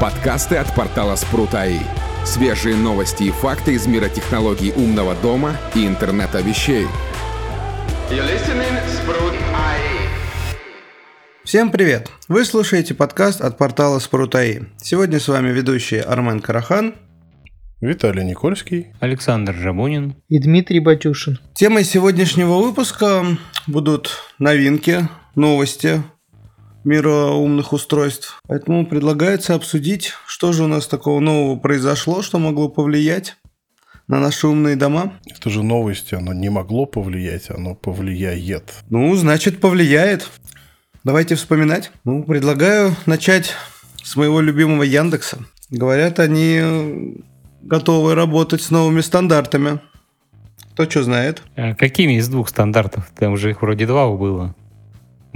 Подкасты от портала Спрут.АИ. Свежие новости и факты из мира технологий умного дома и интернета вещей. Всем привет! Вы слушаете подкаст от портала Спрут.АИ. Сегодня с вами ведущие Армен Карахан, Виталий Никольский, Александр Жабунин и Дмитрий Батюшин. Темой сегодняшнего выпуска будут новинки, новости мира умных устройств. Поэтому предлагается обсудить, что же у нас такого нового произошло, что могло повлиять на наши умные дома. Это же новости, оно не могло повлиять, оно повлияет. Ну, значит, повлияет. Давайте вспоминать. Ну, предлагаю начать с моего любимого Яндекса. Говорят, они готовы работать с новыми стандартами. Кто что знает? А какими из двух стандартов? Там же их вроде два было.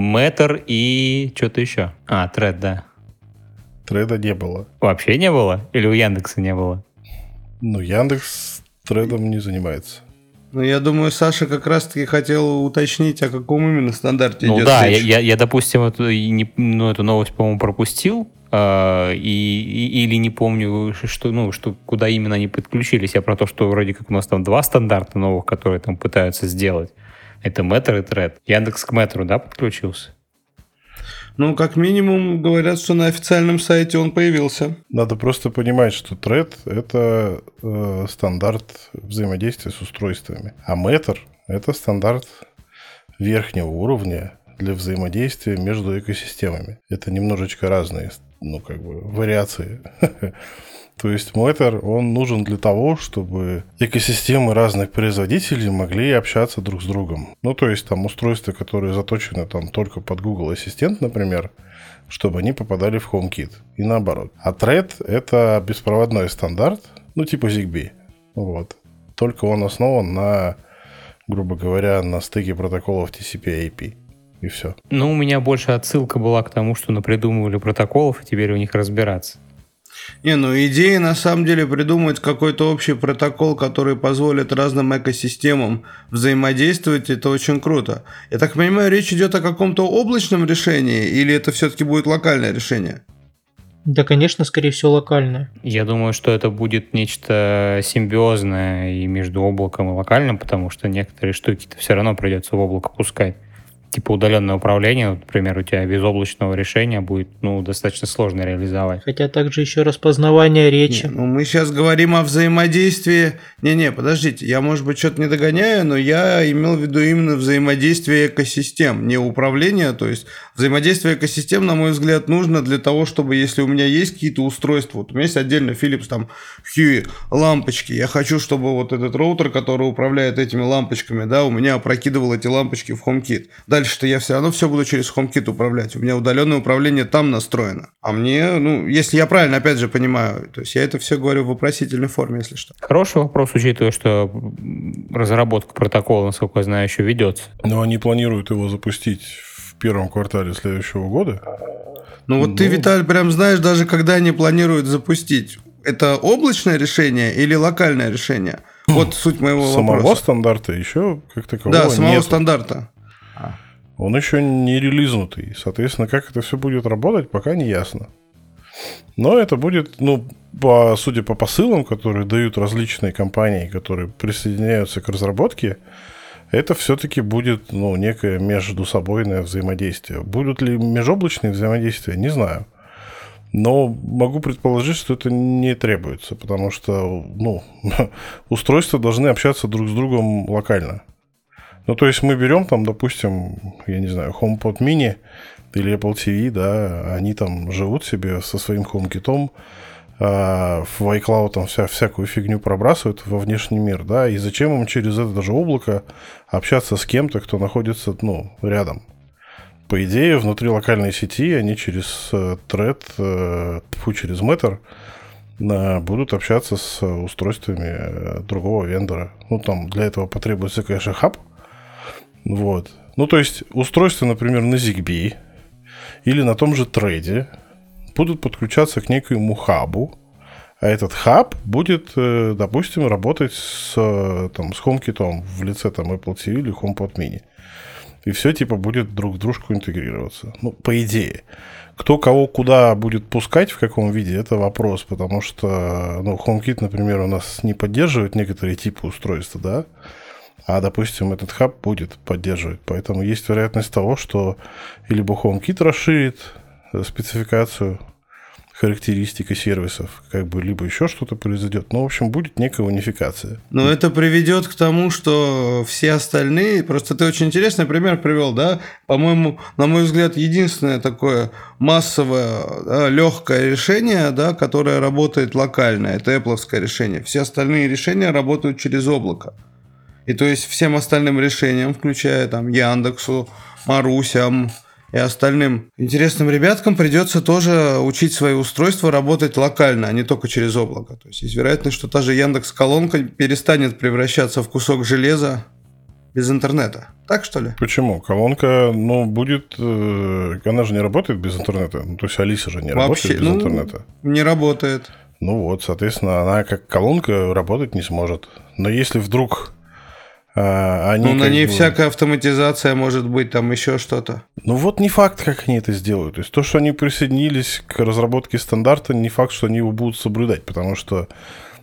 Мэтр и что-то еще. А, тред, да. Треда не было. Вообще не было? Или у Яндекса не было? Ну, Яндекс тредом не занимается. Ну, я думаю, Саша как раз-таки хотел уточнить, о каком именно стандарте ну, идет да, речь. я, я, я, допустим, эту, не, ну, эту новость, по-моему, пропустил. Э, и, и, или не помню, что, ну, что, куда именно они подключились. Я про то, что вроде как у нас там два стандарта новых, которые там пытаются сделать. Это Метр и Тред. Яндекс к Метру, да, подключился? Ну, как минимум, говорят, что на официальном сайте он появился. Надо просто понимать, что Thread — это э, стандарт взаимодействия с устройствами. А Meter — это стандарт верхнего уровня для взаимодействия между экосистемами. Это немножечко разные, ну, как бы, вариации То есть Matter, он нужен для того, чтобы экосистемы разных производителей могли общаться друг с другом. Ну, то есть там устройства, которые заточены там только под Google Ассистент, например, чтобы они попадали в HomeKit и наоборот. А Thread — это беспроводной стандарт, ну, типа ZigBee. Вот. Только он основан на, грубо говоря, на стыке протоколов TCP-IP. И все. Ну, у меня больше отсылка была к тому, что напридумывали протоколов, и теперь у них разбираться. Не, ну идея на самом деле придумать какой-то общий протокол, который позволит разным экосистемам взаимодействовать, это очень круто. Я так понимаю, речь идет о каком-то облачном решении или это все-таки будет локальное решение? Да, конечно, скорее всего, локальное. Я думаю, что это будет нечто симбиозное и между облаком и локальным, потому что некоторые штуки-то все равно придется в облако пускать типа удаленное управление, например, у тебя без облачного решения будет ну, достаточно сложно реализовать. Хотя также еще распознавание речи. Не, ну мы сейчас говорим о взаимодействии. Не-не, подождите, я, может быть, что-то не догоняю, но я имел в виду именно взаимодействие экосистем, не управление. То есть взаимодействие экосистем, на мой взгляд, нужно для того, чтобы если у меня есть какие-то устройства, вот у меня есть отдельно Philips, там, Huey, лампочки, я хочу, чтобы вот этот роутер, который управляет этими лампочками, да, у меня опрокидывал эти лампочки в HomeKit. Дальше дальше-то я все равно все буду через HomeKit управлять. У меня удаленное управление там настроено. А мне, ну, если я правильно, опять же, понимаю, то есть я это все говорю в вопросительной форме, если что. Хороший вопрос, учитывая, что разработка протокола, насколько я знаю, еще ведется. Но они планируют его запустить в первом квартале следующего года. Ну вот ну... ты, Виталий, прям знаешь даже, когда они планируют запустить. Это облачное решение или локальное решение? Вот суть моего самого вопроса. Самого стандарта еще как такового Да, самого нету. стандарта он еще не релизнутый. Соответственно, как это все будет работать, пока не ясно. Но это будет, ну, по, судя по посылам, которые дают различные компании, которые присоединяются к разработке, это все-таки будет, ну, некое между собойное взаимодействие. Будут ли межоблачные взаимодействия, не знаю. Но могу предположить, что это не требуется, потому что, ну, устройства должны общаться друг с другом локально. Ну, то есть мы берем там, допустим, я не знаю, HomePod mini или Apple TV, да, они там живут себе со своим HomeKit, а в iCloud там вся, всякую фигню пробрасывают во внешний мир, да, и зачем им через это даже облако общаться с кем-то, кто находится, ну, рядом. По идее, внутри локальной сети они через э, Thread, э, фу, через Matter э, будут общаться с устройствами другого вендора. Ну, там для этого потребуется, конечно, хаб, вот. Ну, то есть устройства, например, на ZigBee или на том же трейде будут подключаться к некоему хабу, а этот хаб будет, э, допустим, работать с, там, с HomeKit в лице там, Apple TV или HomePod mini. и все типа будет друг в дружку интегрироваться. Ну, по идее. Кто кого куда будет пускать, в каком виде, это вопрос, потому что, ну, HomeKit, например, у нас не поддерживает некоторые типы устройства, да, а, допустим, этот хаб будет поддерживать. Поэтому есть вероятность того, что либо HomeKit расширит э, спецификацию характеристика сервисов, как бы либо еще что-то произойдет. Ну, в общем, будет некая унификация. Но это приведет к тому, что все остальные... Просто ты очень интересный пример привел, да? По-моему, на мой взгляд, единственное такое массовое, да, легкое решение, да, которое работает локально, это Apple решение. Все остальные решения работают через облако. И то есть всем остальным решениям, включая там Яндексу, Марусям, и остальным интересным ребяткам придется тоже учить свои устройства работать локально, а не только через облако. То есть есть вероятность, что та же Яндекс колонка перестанет превращаться в кусок железа без интернета. Так что ли? Почему? Колонка, ну, будет... Э, она же не работает без интернета. Ну, то есть Алиса же не Вообще, работает без ну, интернета. Не работает. Ну вот, соответственно, она как колонка работать не сможет. Но если вдруг а, они ну, на ней бы... всякая автоматизация может быть, там еще что-то. Ну вот не факт, как они это сделают. То есть то, что они присоединились к разработке стандарта, не факт, что они его будут соблюдать, потому что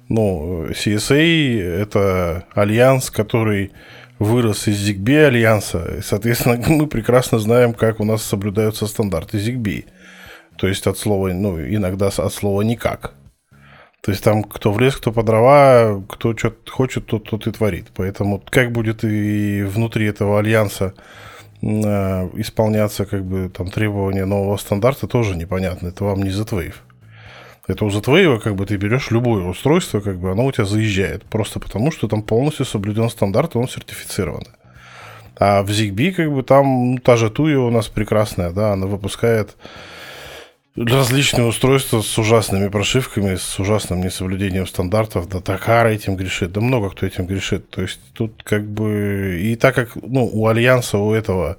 ну, CSA — это альянс, который вырос из ZigBee альянса. И, соответственно, мы прекрасно знаем, как у нас соблюдаются стандарты ZigBee. То есть от слова, ну, иногда от слова «никак». То есть там кто в лес, кто по дрова, кто что-то хочет, тот, тот и творит. Поэтому как будет и внутри этого альянса э, исполняться как бы там требования нового стандарта, тоже непонятно. Это вам не Z-Wave. Это у Z-Wave, как бы ты берешь любое устройство, как бы оно у тебя заезжает. Просто потому, что там полностью соблюден стандарт, и он сертифицирован. А в ZigBee, как бы там, ну, та же Туя у нас прекрасная, да, она выпускает различные устройства с ужасными прошивками, с ужасным несоблюдением стандартов. Да Такара этим грешит, да много кто этим грешит. То есть тут как бы... И так как ну, у Альянса, у этого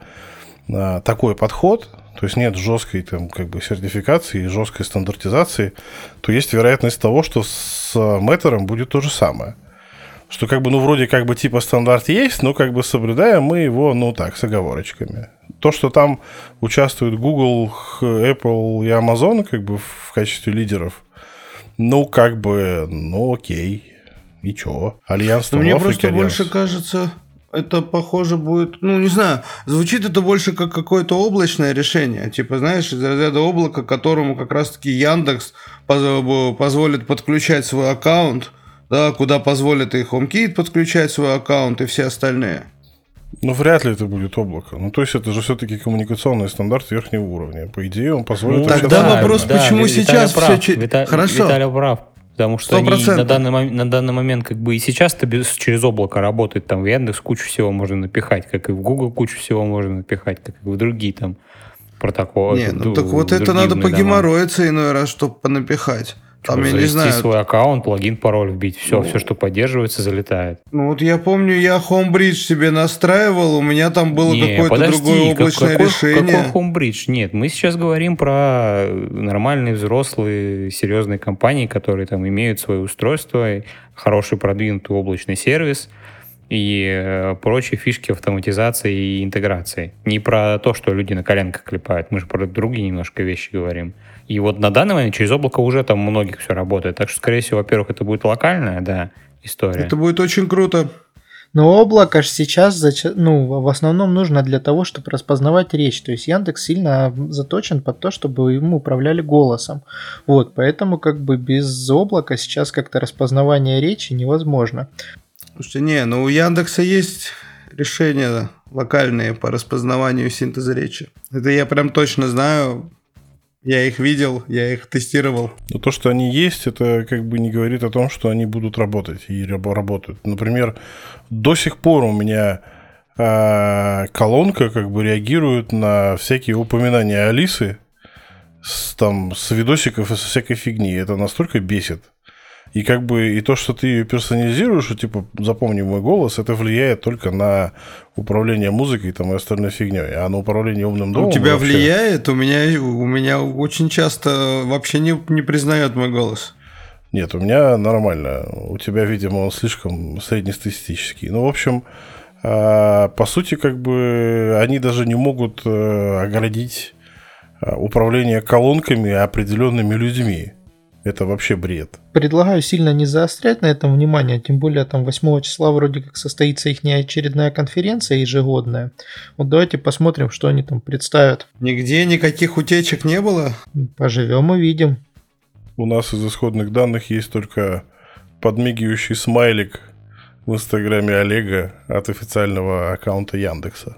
а, такой подход, то есть нет жесткой там, как бы, сертификации, жесткой стандартизации, то есть вероятность того, что с Мэттером будет то же самое что как бы, ну, вроде как бы типа стандарт есть, но как бы соблюдаем мы его, ну, так, с оговорочками. То, что там участвуют Google, Apple и Amazon как бы в качестве лидеров, ну, как бы, ну, окей. И чё? Альянс Мне просто альянс. больше кажется, это похоже будет, ну, не знаю, звучит это больше как какое-то облачное решение. Типа, знаешь, из разряда облака, которому как раз-таки Яндекс позволит подключать свой аккаунт, да, куда позволит и HomeKit подключать свой аккаунт и все остальные. Ну, вряд ли это будет облако. Ну, то есть, это же все-таки коммуникационный стандарт верхнего уровня. По идее, он позволит... Ну, тогда вопрос, да, почему Виталий сейчас прав, все... Вита... Хорошо. Виталий прав. Потому что 100%. они на данный, на данный момент как бы и сейчас-то без, через облако работает. Там в Яндекс кучу всего можно напихать, как и в Google кучу всего можно напихать, как и в другие там протоколы. Не, ну так вот это надо погеморроиться иной раз, чтобы понапихать. Там, я не знаю. свой аккаунт, логин, пароль вбить. Все, ну, все, что поддерживается, залетает. Ну вот я помню, я Homebridge себе настраивал, у меня там было какое-то другое облачное какой, решение. Какой Homebridge? Нет, мы сейчас говорим про нормальные взрослые серьезные компании, которые там имеют свои устройства, хороший продвинутый облачный сервис и э, прочие фишки автоматизации и интеграции. Не про то, что люди на коленках клепают. Мы же про другие немножко вещи говорим. И вот на данный момент через облако уже там у многих все работает. Так что, скорее всего, во-первых, это будет локальная, да, история. Это будет очень круто. Но облако же сейчас ну, в основном нужно для того, чтобы распознавать речь. То есть Яндекс сильно заточен под то, чтобы ему управляли голосом. Вот, поэтому как бы без облака сейчас как-то распознавание речи невозможно. Слушайте, не, ну у Яндекса есть решения локальные по распознаванию синтеза речи. Это я прям точно знаю, я их видел, я их тестировал. Но то, что они есть, это как бы не говорит о том, что они будут работать и работают. Например, до сих пор у меня э, колонка как бы реагирует на всякие упоминания Алисы с, там, с видосиков и со всякой фигни. Это настолько бесит. И как бы и то, что ты ее персонализируешь, и, типа, запомни мой голос, это влияет только на управление музыкой там, и остальной фигней. А на управление умным домом... У тебя вообще... влияет? У меня, у меня очень часто вообще не, не признает мой голос. Нет, у меня нормально. У тебя, видимо, он слишком среднестатистический. Ну, в общем, А, по сути, как бы они даже не могут э, оградить а, управление колонками определенными людьми. Это вообще бред. Предлагаю сильно не заострять на этом внимание, тем более там 8 числа вроде как состоится их очередная конференция ежегодная. Вот давайте посмотрим, что они там представят. Нигде никаких утечек не было? Поживем увидим. У нас из исходных данных есть только подмигивающий смайлик в инстаграме Олега от официального аккаунта Яндекса.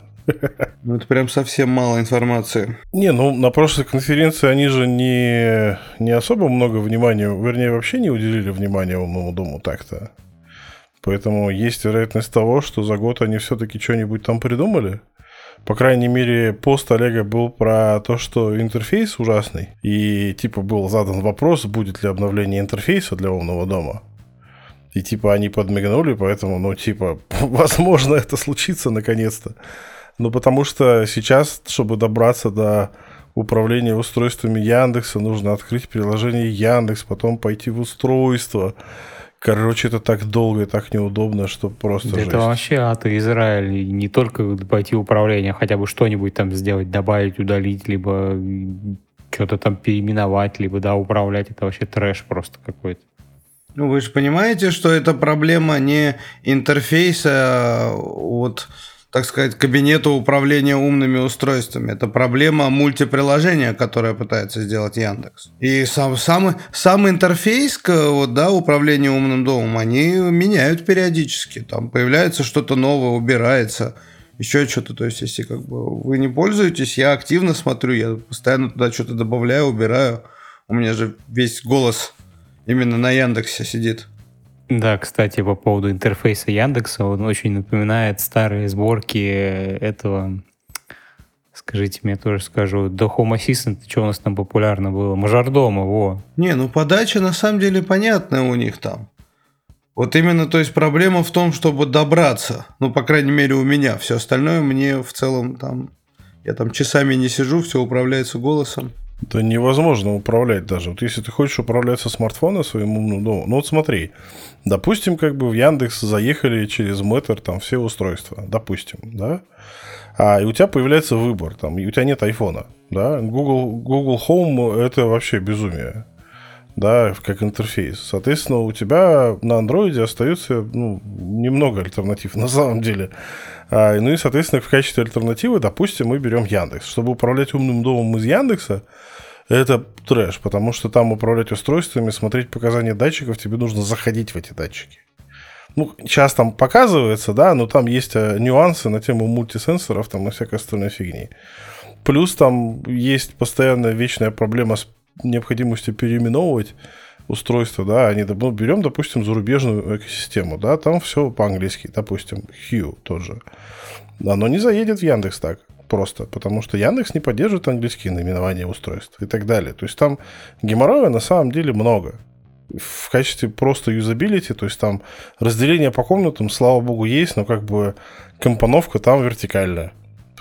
Ну, это прям совсем мало информации. Не, ну, на прошлой конференции они же не, не особо много внимания, вернее, вообще не уделили внимания умному дому так-то. Поэтому есть вероятность того, что за год они все-таки что-нибудь там придумали. По крайней мере, пост Олега был про то, что интерфейс ужасный. И типа был задан вопрос, будет ли обновление интерфейса для умного дома. И типа они подмигнули, поэтому, ну, типа, возможно, это случится наконец-то. Ну, потому что сейчас, чтобы добраться до управления устройствами Яндекса, нужно открыть приложение Яндекс, потом пойти в устройство. Короче, это так долго и так неудобно, что просто да жесть. Это вообще ад Израиль. И не только пойти в управление, а хотя бы что-нибудь там сделать, добавить, удалить, либо что-то там переименовать, либо, да, управлять. Это вообще трэш просто какой-то. Ну, вы же понимаете, что это проблема не интерфейса а вот так сказать, кабинета управления умными устройствами. Это проблема мультиприложения, которое пытается сделать Яндекс. И сам, сам, сам интерфейс вот, да, управления умным домом, они меняют периодически. Там появляется что-то новое, убирается, еще что-то. То есть, если как бы вы не пользуетесь, я активно смотрю, я постоянно туда что-то добавляю, убираю. У меня же весь голос именно на Яндексе сидит. Да, кстати, по поводу интерфейса Яндекса, он очень напоминает старые сборки этого, скажите мне тоже скажу, до Home Assistant, что у нас там популярно было? Мажордома, во. Не, ну подача на самом деле понятная у них там. Вот именно, то есть проблема в том, чтобы добраться. Ну, по крайней мере, у меня. Все остальное мне в целом там... Я там часами не сижу, все управляется голосом. Да невозможно управлять даже. Вот если ты хочешь управлять со смартфона своим умным домом, ну вот смотри, допустим, как бы в Яндекс заехали через Мэтр там все устройства, допустим, да, а и у тебя появляется выбор, там, и у тебя нет айфона, да, Google, Google Home это вообще безумие, да, как интерфейс. Соответственно, у тебя на андроиде остается ну, немного альтернатив на самом деле. А, ну и, соответственно, в качестве альтернативы, допустим, мы берем Яндекс. Чтобы управлять умным домом из Яндекса, это трэш, потому что там управлять устройствами, смотреть показания датчиков, тебе нужно заходить в эти датчики. Ну, сейчас там показывается, да, но там есть э, нюансы на тему мультисенсоров там и всякой остальной фигни. Плюс там есть постоянная вечная проблема с необходимостью переименовывать устройство, да, они, ну, берем, допустим, зарубежную экосистему, да, там все по-английски, допустим, Hue тот же. Оно не заедет в Яндекс так просто, потому что Яндекс не поддерживает английские наименования устройств и так далее. То есть там геморроя на самом деле много. В качестве просто юзабилити, то есть там разделение по комнатам, слава богу, есть, но как бы компоновка там вертикальная.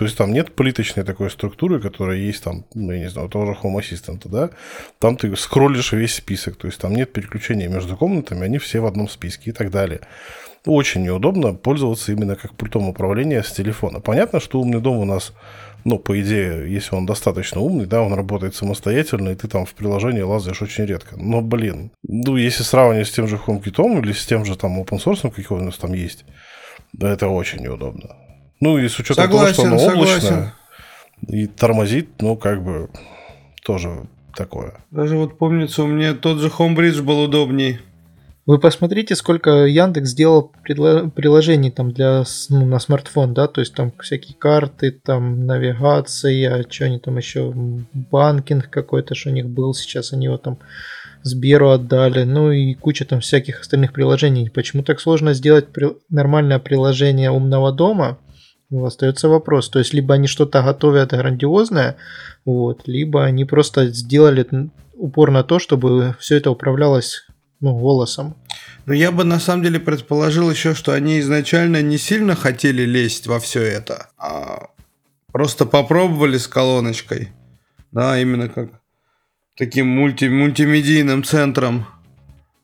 То есть там нет плиточной такой структуры, которая есть там, ну, я не знаю, того же Home Assistant, да? Там ты скроллишь весь список, то есть там нет переключения между комнатами, они все в одном списке и так далее очень неудобно пользоваться именно как пультом управления с телефона. Понятно, что умный дом у нас, ну, по идее, если он достаточно умный, да, он работает самостоятельно, и ты там в приложении лазаешь очень редко. Но, блин, ну, если сравнивать с тем же HomeKit или с тем же там open source, какой у нас там есть, да, это очень неудобно. Ну, и с учетом согласен, того, что оно облачное согласен. и тормозит, ну, как бы, тоже такое. Даже вот помнится, у меня тот же Homebridge был удобней. Вы посмотрите, сколько Яндекс сделал приложений там для ну, на смартфон, да, то есть там всякие карты, там навигация, что они там еще, банкинг какой-то, что у них был, сейчас они его там Сберу отдали, ну и куча там всяких остальных приложений. Почему так сложно сделать при... нормальное приложение умного дома? Ну, остается вопрос. То есть либо они что-то готовят грандиозное, вот, либо они просто сделали упор на то, чтобы все это управлялось ну, голосом. Но я бы на самом деле предположил еще, что они изначально не сильно хотели лезть во все это, а просто попробовали с колоночкой. Да, именно как таким мульти мультимедийным центром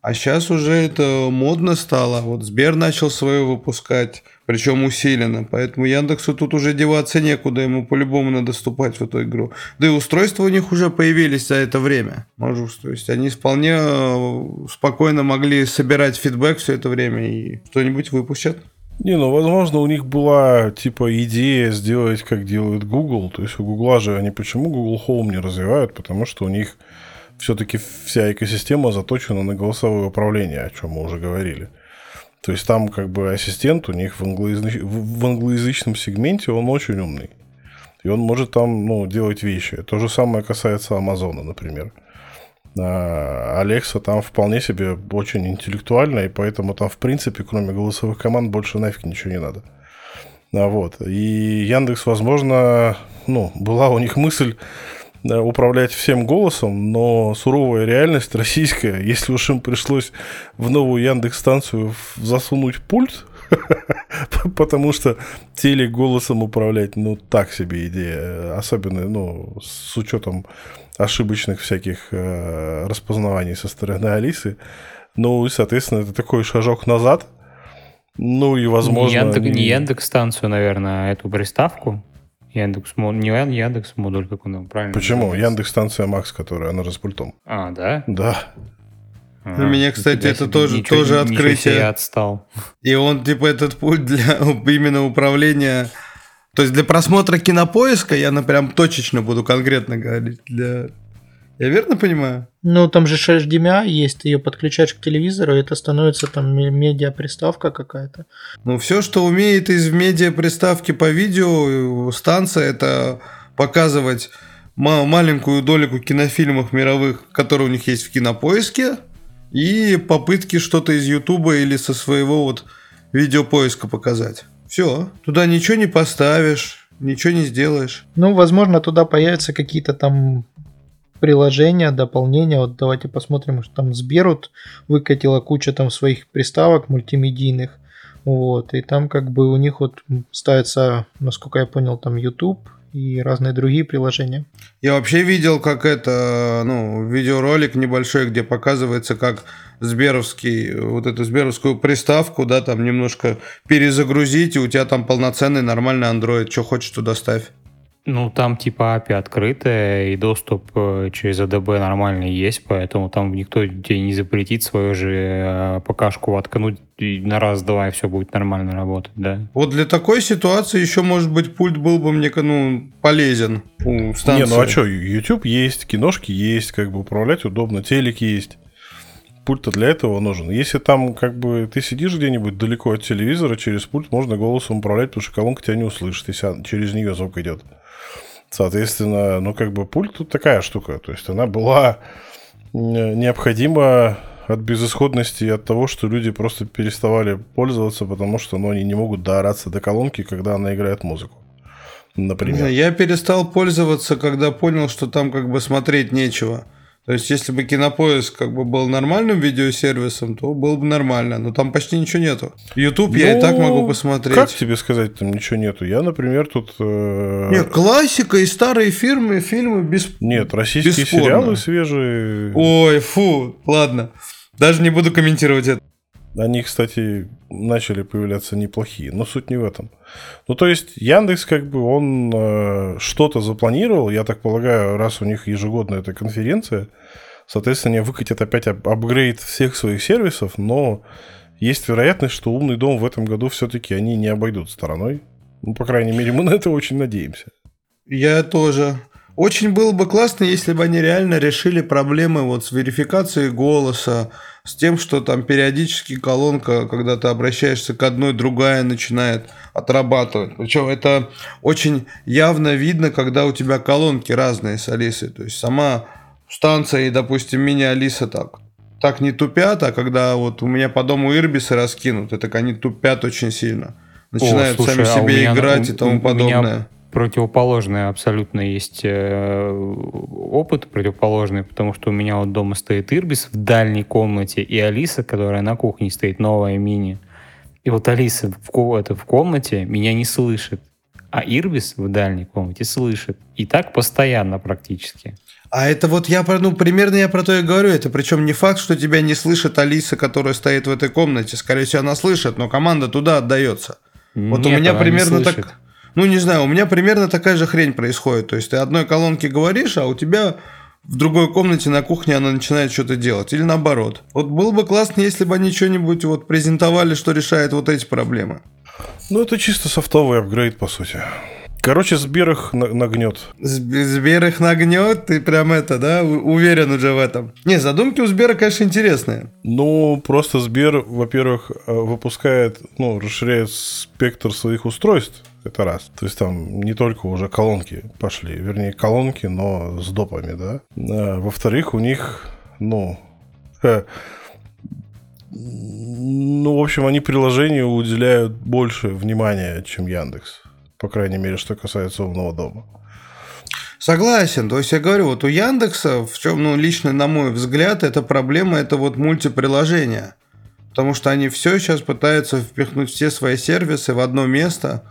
А сейчас уже это модно стало. Вот Сбер начал свое выпускать, причем усиленно. Поэтому Яндексу тут уже деваться некуда, ему по-любому надо ступать в эту игру. Да и устройства у них уже появились за это время. Может, то есть они вполне э, спокойно могли собирать фидбэк все это время и что-нибудь выпустят. Не, ну, возможно, у них была, типа, идея сделать, как делает Google. То есть у Google же они почему Google Home не развивают? Потому что у них все-таки вся экосистема заточена на голосовое управление, о чем мы уже говорили. То есть там как бы ассистент у них в, англоязыч... в англоязычном сегменте, он очень умный. И он может там ну, делать вещи. То же самое касается Амазона, например. Алекса там вполне себе очень интеллектуальная, и поэтому там, в принципе, кроме голосовых команд, больше нафиг ничего не надо. А вот. И Яндекс, возможно, ну, была у них мысль управлять всем голосом, но суровая реальность российская, если уж им пришлось в новую Яндекс-станцию засунуть пульт, потому что телек голосом управлять, ну, так себе идея, особенно, ну, с учетом ошибочных всяких э, распознаваний со стороны Алисы. Ну, и, соответственно, это такой шажок назад. Ну, и, возможно... Не Яндекс, не Яндекс-станцию, наверное, а эту приставку. Яндекс, не Яндекс модуль, как он правильно Почему? Называется? Яндекс станция Макс, которая она же с пультом. А, да? Да. А, Для меня, кстати, это себе, тоже, ничего, тоже открытие. Я отстал. И он, типа, этот пульт для именно управления... То есть для просмотра кинопоиска я на прям точечно буду конкретно говорить. Для я верно понимаю? Ну, там же HDMI есть, ты ее подключаешь к телевизору, и это становится там медиаприставка какая-то. Ну, все, что умеет из медиаприставки по видео, станция, это показывать маленькую долику кинофильмов мировых, которые у них есть в кинопоиске, и попытки что-то из Ютуба или со своего вот видеопоиска показать. Все, туда ничего не поставишь, ничего не сделаешь. Ну, возможно, туда появятся какие-то там приложения, дополнения. Вот давайте посмотрим, что там Сберут выкатила куча там своих приставок мультимедийных. Вот, и там как бы у них вот ставится, насколько я понял, там YouTube и разные другие приложения. Я вообще видел, как это, ну, видеоролик небольшой, где показывается, как Сберовский, вот эту Сберовскую приставку, да, там немножко перезагрузить, и у тебя там полноценный нормальный Android, что хочешь, туда ставь. Ну, там типа API открытая, и доступ э, через ADB нормальный есть, поэтому там никто тебе не запретит свою же э, ПКшку воткнуть на раз-два, и все будет нормально работать, да. Вот для такой ситуации еще, может быть, пульт был бы мне ну, полезен у станции. Не, ну а что, YouTube есть, киношки есть, как бы управлять удобно, телек есть. Пульт-то для этого нужен. Если там как бы ты сидишь где-нибудь далеко от телевизора, через пульт можно голосом управлять, потому что колонка тебя не услышит, если через нее звук идет. Соответственно, ну, как бы пульт тут такая штука. То есть она была необходима от безысходности и от того, что люди просто переставали пользоваться, потому что ну, они не могут доораться до колонки, когда она играет музыку. Например. Я перестал пользоваться, когда понял, что там как бы смотреть нечего. То есть, если бы Кинопоиск как бы был нормальным видеосервисом, то было бы нормально. Но там почти ничего нету. YouTube ну, я и так могу ну, посмотреть. Как тебе сказать, там ничего нету? Я, например, тут... Э... Нет, классика и старые фирмы, фильмы без... Нет, российские бесспорно. сериалы свежие. Ой, фу, ладно. Даже не буду комментировать это. Они, кстати, начали появляться неплохие, но суть не в этом. Ну, то есть, Яндекс, как бы, он э, что-то запланировал, я так полагаю, раз у них ежегодная эта конференция, соответственно, они выкатят опять апгрейд всех своих сервисов, но есть вероятность, что умный дом в этом году все-таки они не обойдут стороной. Ну, по крайней мере, мы на это очень надеемся. Я тоже. Очень было бы классно, если бы они реально решили проблемы вот с верификацией голоса, с тем, что там периодически колонка, когда ты обращаешься к одной, другая начинает отрабатывать. Причем это очень явно видно, когда у тебя колонки разные с Алисой. То есть сама станция и, допустим, мини-Алиса так так не тупят, а когда вот у меня по дому Ирбисы раскинуты, так они тупят очень сильно. Начинают О, слушай, сами а себе играть и тому подобное. Меня противоположный абсолютно есть э, опыт противоположный, потому что у меня вот дома стоит Ирбис в дальней комнате и Алиса, которая на кухне стоит, новая мини. И вот Алиса в, это, в комнате меня не слышит. а Ирбис в дальней комнате слышит. И так постоянно практически. А это вот я про, ну, примерно я про то и говорю. Это причем не факт, что тебя не слышит Алиса, которая стоит в этой комнате. Скорее всего, она слышит, но команда туда отдается. Вот у Нет, меня она не примерно так. Ну, не знаю, у меня примерно такая же хрень происходит. То есть ты одной колонке говоришь, а у тебя в другой комнате на кухне она начинает что-то делать. Или наоборот. Вот было бы классно, если бы они что-нибудь вот презентовали, что решает вот эти проблемы. Ну, это чисто софтовый апгрейд, по сути. Короче, Сбер их на- нагнет. Сб- Сбер их нагнет, ты прям это, да, уверен уже в этом. Не, задумки у Сбера, конечно, интересные. Ну, просто Сбер, во-первых, э, выпускает, ну, расширяет спектр своих устройств. Это раз. То есть там не только уже колонки пошли, вернее, колонки, но с допами, да. А, Во-вторых, у них, ну, э, ну, в общем, они приложению уделяют больше внимания, чем Яндекс. По крайней мере, что касается умного дома. Согласен. То есть я говорю, вот у Яндекса, в чем, ну, лично на мой взгляд, эта проблема, это вот мультиприложение. Потому что они все сейчас пытаются впихнуть все свои сервисы в одно место,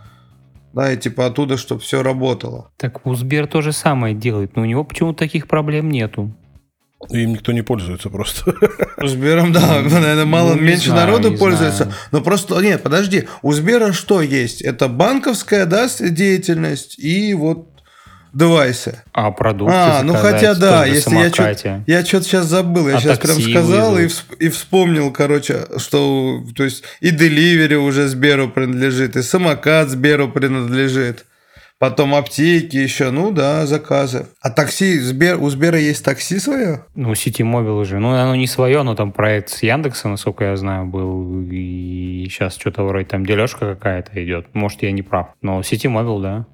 да, и типа оттуда, чтобы все работало. Так у Сбер то же самое делает, но у него почему-то таких проблем нету. Им никто не пользуется просто. Сбером, да, наверное, мало, Ну, меньше знаю, народу пользуется. знаю. Но просто, нет, подожди, у Сбера что есть? Это банковская, да, деятельность и вот девайсы. А продукты А, ну хотя да, если я самокате. я что-то сейчас забыл, я А сейчас прям сказал и, вызвать? всп- и вспомнил, короче, что то есть и Delivery уже Сберу принадлежит, и самокат Сберу принадлежит. Потом аптеки еще, ну да, заказы. А такси, Сбер, у Сбера есть такси свое? Ну, Сити Мобил уже. Ну, оно не свое, но там проект с Яндекса, насколько я знаю, был. И сейчас что-то вроде там дележка какая-то идет. Может, я не прав. Но Сити Мобил, да.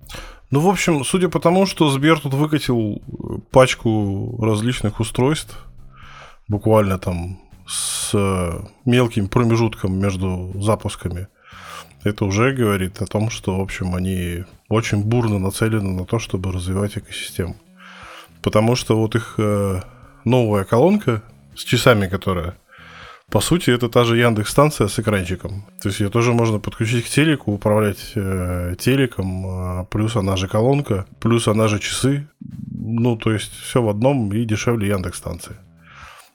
Ну, в общем, судя по тому, что Сбер тут выкатил э, пачку различных устройств, буквально там с э, мелким промежутком между запусками, это уже говорит о том, что, в общем, они очень бурно нацелены на то, чтобы развивать экосистему. Потому что вот их э, новая колонка с часами, которая по сути, это та же Яндекс станция с экранчиком. То есть ее тоже можно подключить к телеку, управлять э, телеком, а, плюс она же колонка, плюс она же часы. Ну, то есть все в одном и дешевле Яндекс станции.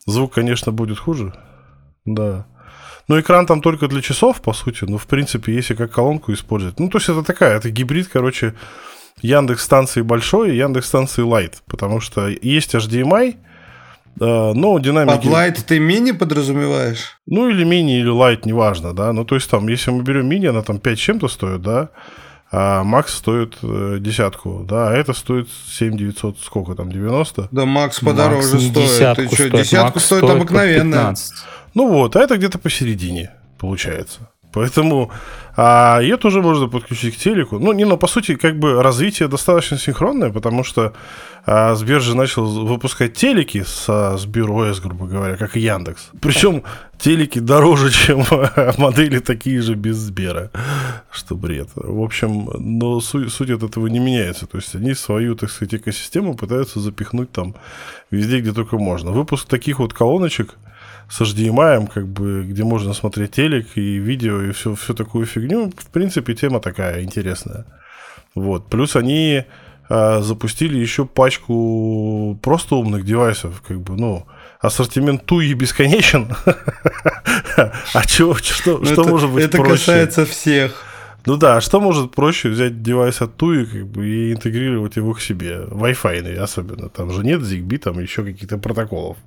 Звук, конечно, будет хуже. Да. Ну, экран там только для часов, по сути. Но, в принципе, если как колонку использовать. Ну, то есть это такая, это гибрид, короче, Яндекс станции большой и Яндекс станции Light. Потому что есть HDMI, э, но динамики... Под лайт ты мини подразумеваешь? Ну, или мини, или лайт, неважно, да. Ну, то есть там, если мы берем мини, она там 5 с чем-то стоит, да, а Макс стоит э, десятку, да, а это стоит 7 900, сколько там, 90? Да, Макс подороже Макс стоит. десятку ты что, стоит, десятку Макс стоит стоит. 15. Ну вот, а это где-то посередине получается. Поэтому а, ее тоже можно подключить к телеку. Ну, не, но по сути, как бы развитие достаточно синхронное, потому что а, Сбер же начал выпускать телеки со Сбер.ОС, грубо говоря, как и Яндекс. Причем телеки дороже, чем модели такие же без Сбера. Что бред. В общем, но суть, суть от этого не меняется. То есть они свою, так сказать, экосистему пытаются запихнуть там везде, где только можно. Выпуск таких вот колоночек с HDMI, как бы, где можно смотреть телек и видео, и всю, всю такую фигню. В принципе, тема такая интересная. Вот. Плюс они а, запустили еще пачку просто умных девайсов, как бы, ну, ассортимент туи бесконечен. А чего, что, Ну, что это- может быть Это проще? касается всех. Ну да, а что может проще взять девайс от Туи как бы, и интегрировать его к себе? Wi-Fi особенно. Там же нет ZigBee, там еще каких-то протоколов.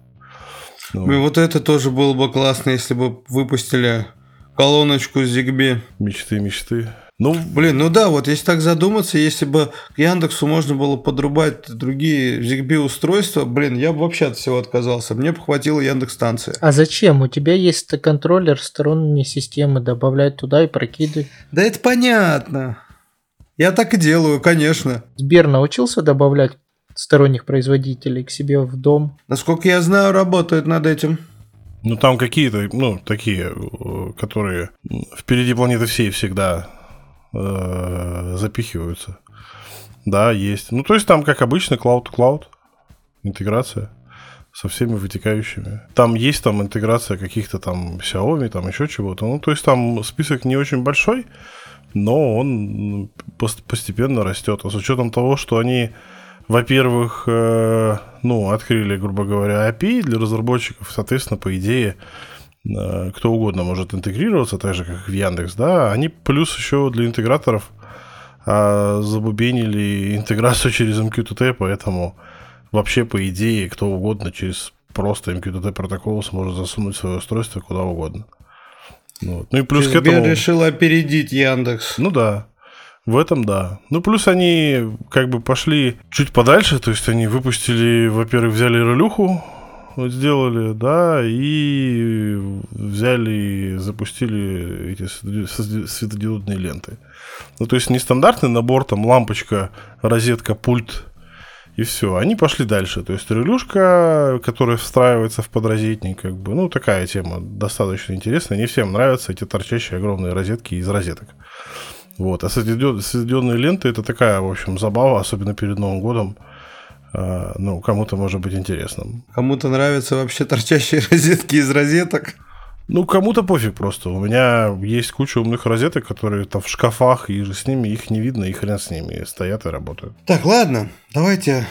Ну, И вот это тоже было бы классно, если бы выпустили колоночку с Zigbee. мечты, мечты. Ну, Блин, ну да, вот если так задуматься, если бы к Яндексу можно было подрубать другие Zigbee устройства, блин, я бы вообще от всего отказался. Мне бы хватило Яндекс станции. А зачем? У тебя есть контроллер сторонней системы, добавлять туда и прокидывай. Да это понятно. Я так и делаю, конечно. Сбер научился добавлять сторонних производителей к себе в дом. Насколько я знаю, работает над этим. ну там какие-то, ну, такие, э, которые впереди планеты всей всегда э, запихиваются. Да, есть. Ну, то есть там, как обычно, cloud-cloud, интеграция со всеми вытекающими. Там есть там интеграция каких-то там Xiaomi, там еще чего-то. Ну, то есть там список не очень большой, но он постепенно растет. А с учетом того, что они, во-первых, э, ну, открыли, грубо говоря, API для разработчиков, соответственно, по идее, э, кто угодно может интегрироваться, так же, как в Яндекс, да, они плюс еще для интеграторов а, забубенили интеграцию через MQTT, поэтому вообще, по идее, кто угодно через просто MQTT протокол сможет засунуть свое устройство куда угодно. Вот. Ну и плюс Сбер к этому... решил опередить Яндекс. Ну да. В этом да. Ну, плюс они как бы пошли чуть подальше, то есть они выпустили, во-первых, взяли релюху, вот сделали, да, и взяли, запустили эти светодиодные ленты. Ну, то есть не стандартный набор, там лампочка, розетка, пульт и все. Они пошли дальше. То есть релюшка, которая встраивается в подрозетник, как бы, ну, такая тема достаточно интересная. Не всем нравятся эти торчащие огромные розетки из розеток. Вот. А светодиодные ленты это такая, в общем, забава, особенно перед Новым годом. А, ну, кому-то может быть интересным. Кому-то нравятся вообще торчащие розетки из розеток. Ну, кому-то пофиг просто. У меня есть куча умных розеток, которые там в шкафах, и с ними их не видно, и хрен с ними. Стоят и работают. Так, ладно, давайте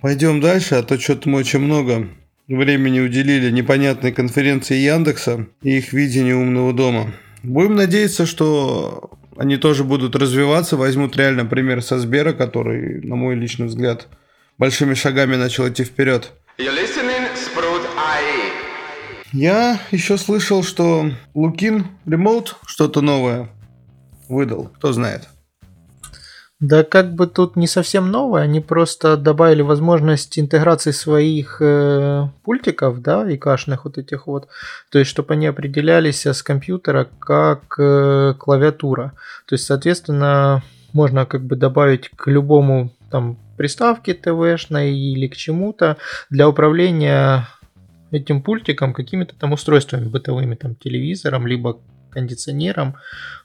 пойдем дальше, а то что-то мы очень много времени уделили непонятной конференции Яндекса и их видению умного дома. Будем надеяться, что они тоже будут развиваться, возьмут реально пример со Сбера, который, на мой личный взгляд, большими шагами начал идти вперед. Я еще слышал, что Лукин Remote что-то новое выдал. Кто знает. Да как бы тут не совсем новое, они просто добавили возможность интеграции своих э, пультиков, да, и кашных вот этих вот, то есть чтобы они определялись с компьютера как э, клавиатура. То есть, соответственно, можно как бы добавить к любому там приставке ТВшной или к чему-то для управления этим пультиком какими-то там устройствами бытовыми, там телевизором, либо кондиционером.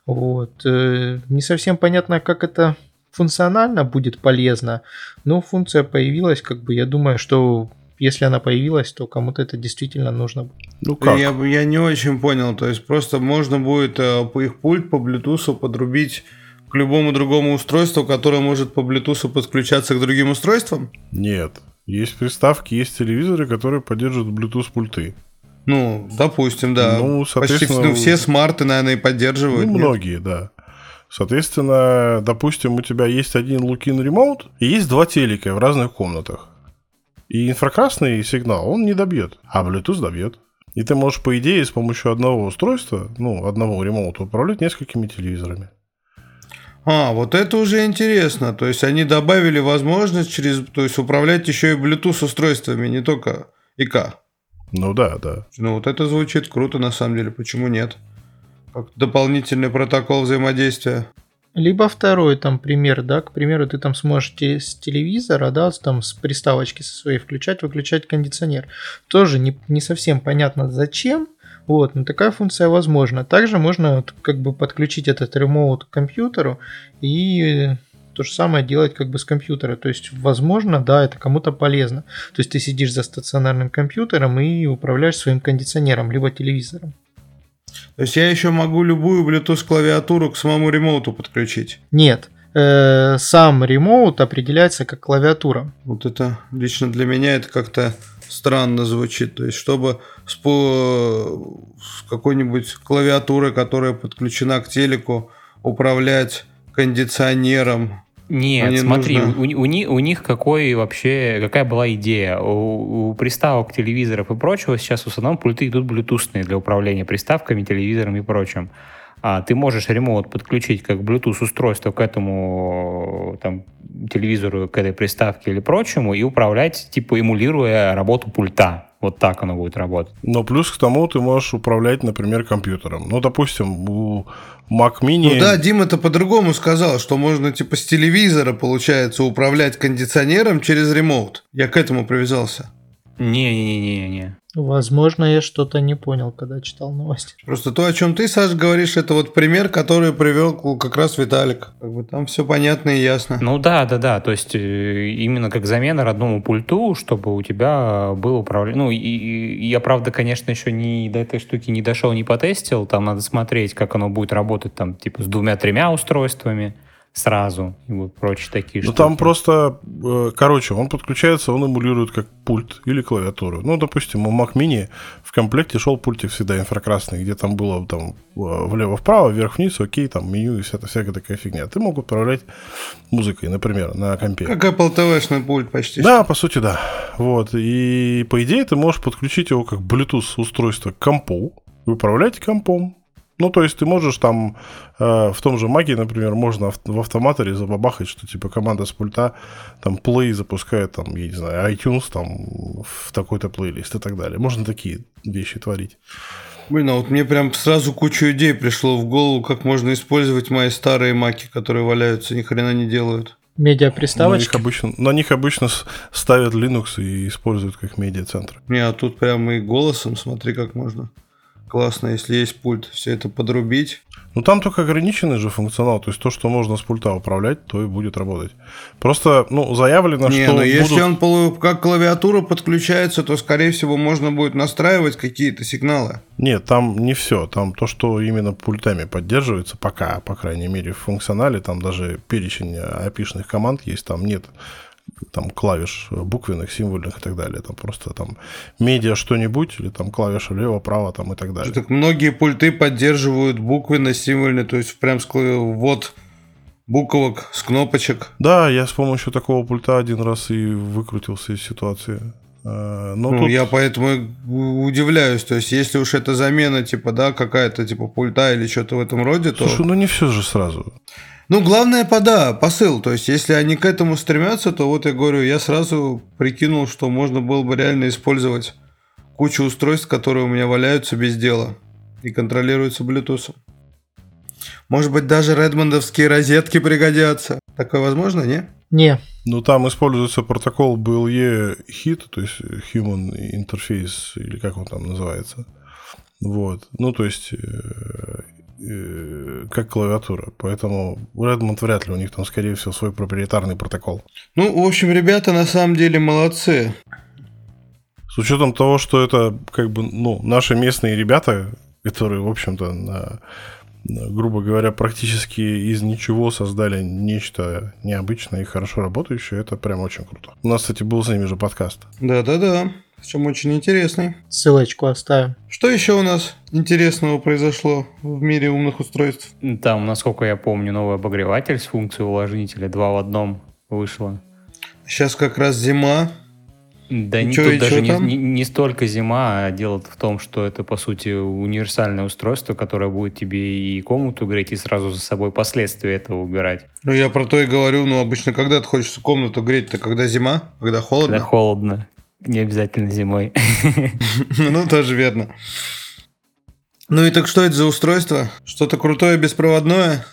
Вот. Э, не совсем понятно, как это функционально будет полезно, но функция появилась, как бы я думаю, что если она появилась, то кому-то это действительно нужно. Ну как? Я, я не очень понял, то есть просто можно будет э, по их пульт по Bluetooth подрубить к любому другому устройству, которое может по Bluetooth подключаться к другим устройствам? Нет. Есть приставки, есть телевизоры, которые поддерживают Bluetooth пульты. Ну, допустим, да. Ну, соответственно... Почти ну, все смарты, наверное, и поддерживают. Ну, многие, нет? да. Соответственно, допустим, у тебя есть один Lookin Remote и есть два телека в разных комнатах. И инфракрасный сигнал он не добьет, а Bluetooth добьет. И ты можешь, по идее, с помощью одного устройства, ну, одного ремоута, управлять несколькими телевизорами. А, вот это уже интересно. То есть они добавили возможность через, то есть управлять еще и Bluetooth устройствами, не только ИК. Ну да, да. Ну вот это звучит круто на самом деле. Почему нет? Дополнительный протокол взаимодействия. Либо второй там пример, да, к примеру, ты там сможешь с телевизора, да, там с приставочки со своей включать, выключать кондиционер. Тоже не, не совсем понятно зачем, вот, но такая функция возможна. Также можно как бы подключить этот ремоут к компьютеру и то же самое делать как бы с компьютера. То есть, возможно, да, это кому-то полезно. То есть ты сидишь за стационарным компьютером и управляешь своим кондиционером, либо телевизором. То есть я еще могу любую Bluetooth клавиатуру к самому ремоуту подключить? Нет. Э, сам ремоут определяется как клавиатура. Вот это лично для меня это как-то странно звучит. То есть, чтобы с, по, с какой-нибудь клавиатурой, которая подключена к телеку, управлять кондиционером. Нет, смотри, нужно... у, у, них, у них какой вообще, какая была идея? У, у приставок, телевизоров и прочего сейчас в основном пульты идут блютусные для управления приставками, телевизором и прочим а ты можешь ремоут подключить как Bluetooth устройство к этому там, телевизору, к этой приставке или прочему и управлять, типа эмулируя работу пульта. Вот так оно будет работать. Но плюс к тому ты можешь управлять, например, компьютером. Ну, допустим, у Mac Mini... Ну да, Дима это по-другому сказал, что можно типа с телевизора, получается, управлять кондиционером через ремоут. Я к этому привязался. Не-не-не-не. Возможно, я что-то не понял, когда читал новости. Просто то, о чем ты, Саш, говоришь, это вот пример, который привел как раз Виталик. Как бы там все понятно и ясно. Ну да, да, да. То есть э, именно как замена родному пульту, чтобы у тебя был управление. Ну, и, и я, правда, конечно, еще не до этой штуки не дошел, не потестил. Там надо смотреть, как оно будет работать там, типа, с двумя-тремя устройствами сразу и вот прочие такие Ну там просто, э, короче, он подключается, он эмулирует как пульт или клавиатуру. Ну, допустим, у Mac Mini в комплекте шел пультик всегда инфракрасный, где там было там влево-вправо, вверх-вниз, окей, там меню и вся, всякая такая фигня. Ты мог управлять музыкой, например, на компе. Как Apple TV-шный пульт почти. Да, по сути, да. Вот. И по идее ты можешь подключить его как Bluetooth устройство к компу, управлять компом, ну, то есть ты можешь там э, в том же маге, например, можно в автоматоре забабахать, что типа команда с пульта там Play запускает там, я не знаю, iTunes там в такой-то плейлист и так далее. Можно такие вещи творить. Блин, а вот мне прям сразу кучу идей пришло в голову, как можно использовать мои старые маки, которые валяются, ни хрена не делают. Медиаприставочки? На них обычно, на них обычно ставят Linux и используют как медиацентр. Не, а тут прям и голосом смотри, как можно. Классно, если есть пульт, все это подрубить. Ну там только ограниченный же функционал, то есть то, что можно с пульта управлять, то и будет работать. Просто, ну, заявлено, не, что. но будут... если он как клавиатура подключается, то, скорее всего, можно будет настраивать какие-то сигналы. Нет, там не все. Там то, что именно пультами поддерживается, пока, по крайней мере, в функционале, там даже перечень api команд есть, там нет там клавиш буквенных, символьных и так далее. Там просто там медиа что-нибудь, или там клавиша влево, право там и так далее. Так многие пульты поддерживают буквенно, символьные, то есть прям вот буквок с кнопочек. Да, я с помощью такого пульта один раз и выкрутился из ситуации. А, но ну, тут... я поэтому удивляюсь. То есть, если уж это замена, типа, да, какая-то, типа, пульта или что-то в этом роде, то... Слушай, ну не все же сразу. Ну, главное, пода, посыл. То есть, если они к этому стремятся, то вот я говорю, я сразу прикинул, что можно было бы реально использовать кучу устройств, которые у меня валяются без дела и контролируются Bluetooth. Может быть, даже редмондовские розетки пригодятся. Такое возможно, не? Не. Ну, там используется протокол BLE HIT, то есть Human Interface, или как он там называется. Вот. Ну, то есть э, как клавиатура. Поэтому Redmond вряд ли у них там, скорее всего, свой проприетарный протокол. Ну, в общем, ребята на самом деле молодцы. С учетом того, что это как бы, ну, наши местные ребята, которые, в общем-то, на, на, грубо говоря, практически из ничего создали нечто необычное и хорошо работающее, это прям очень круто. У нас, кстати, был с ними же подкаст. Да-да-да. Причем очень интересный. Ссылочку оставим. Что еще у нас интересного произошло в мире умных устройств? Там, насколько я помню, новый обогреватель с функцией увлажнителя два в одном вышло. Сейчас как раз зима. Да не, тут даже не, не, не столько зима, а дело в том, что это, по сути, универсальное устройство, которое будет тебе и комнату греть, и сразу за собой последствия этого убирать. Ну, я про то и говорю, ну, обычно когда ты хочешь комнату греть, то когда зима, когда холодно? Когда холодно. Не обязательно зимой. Ну, тоже верно. Ну и так что это за устройство? Что-то крутое беспроводное?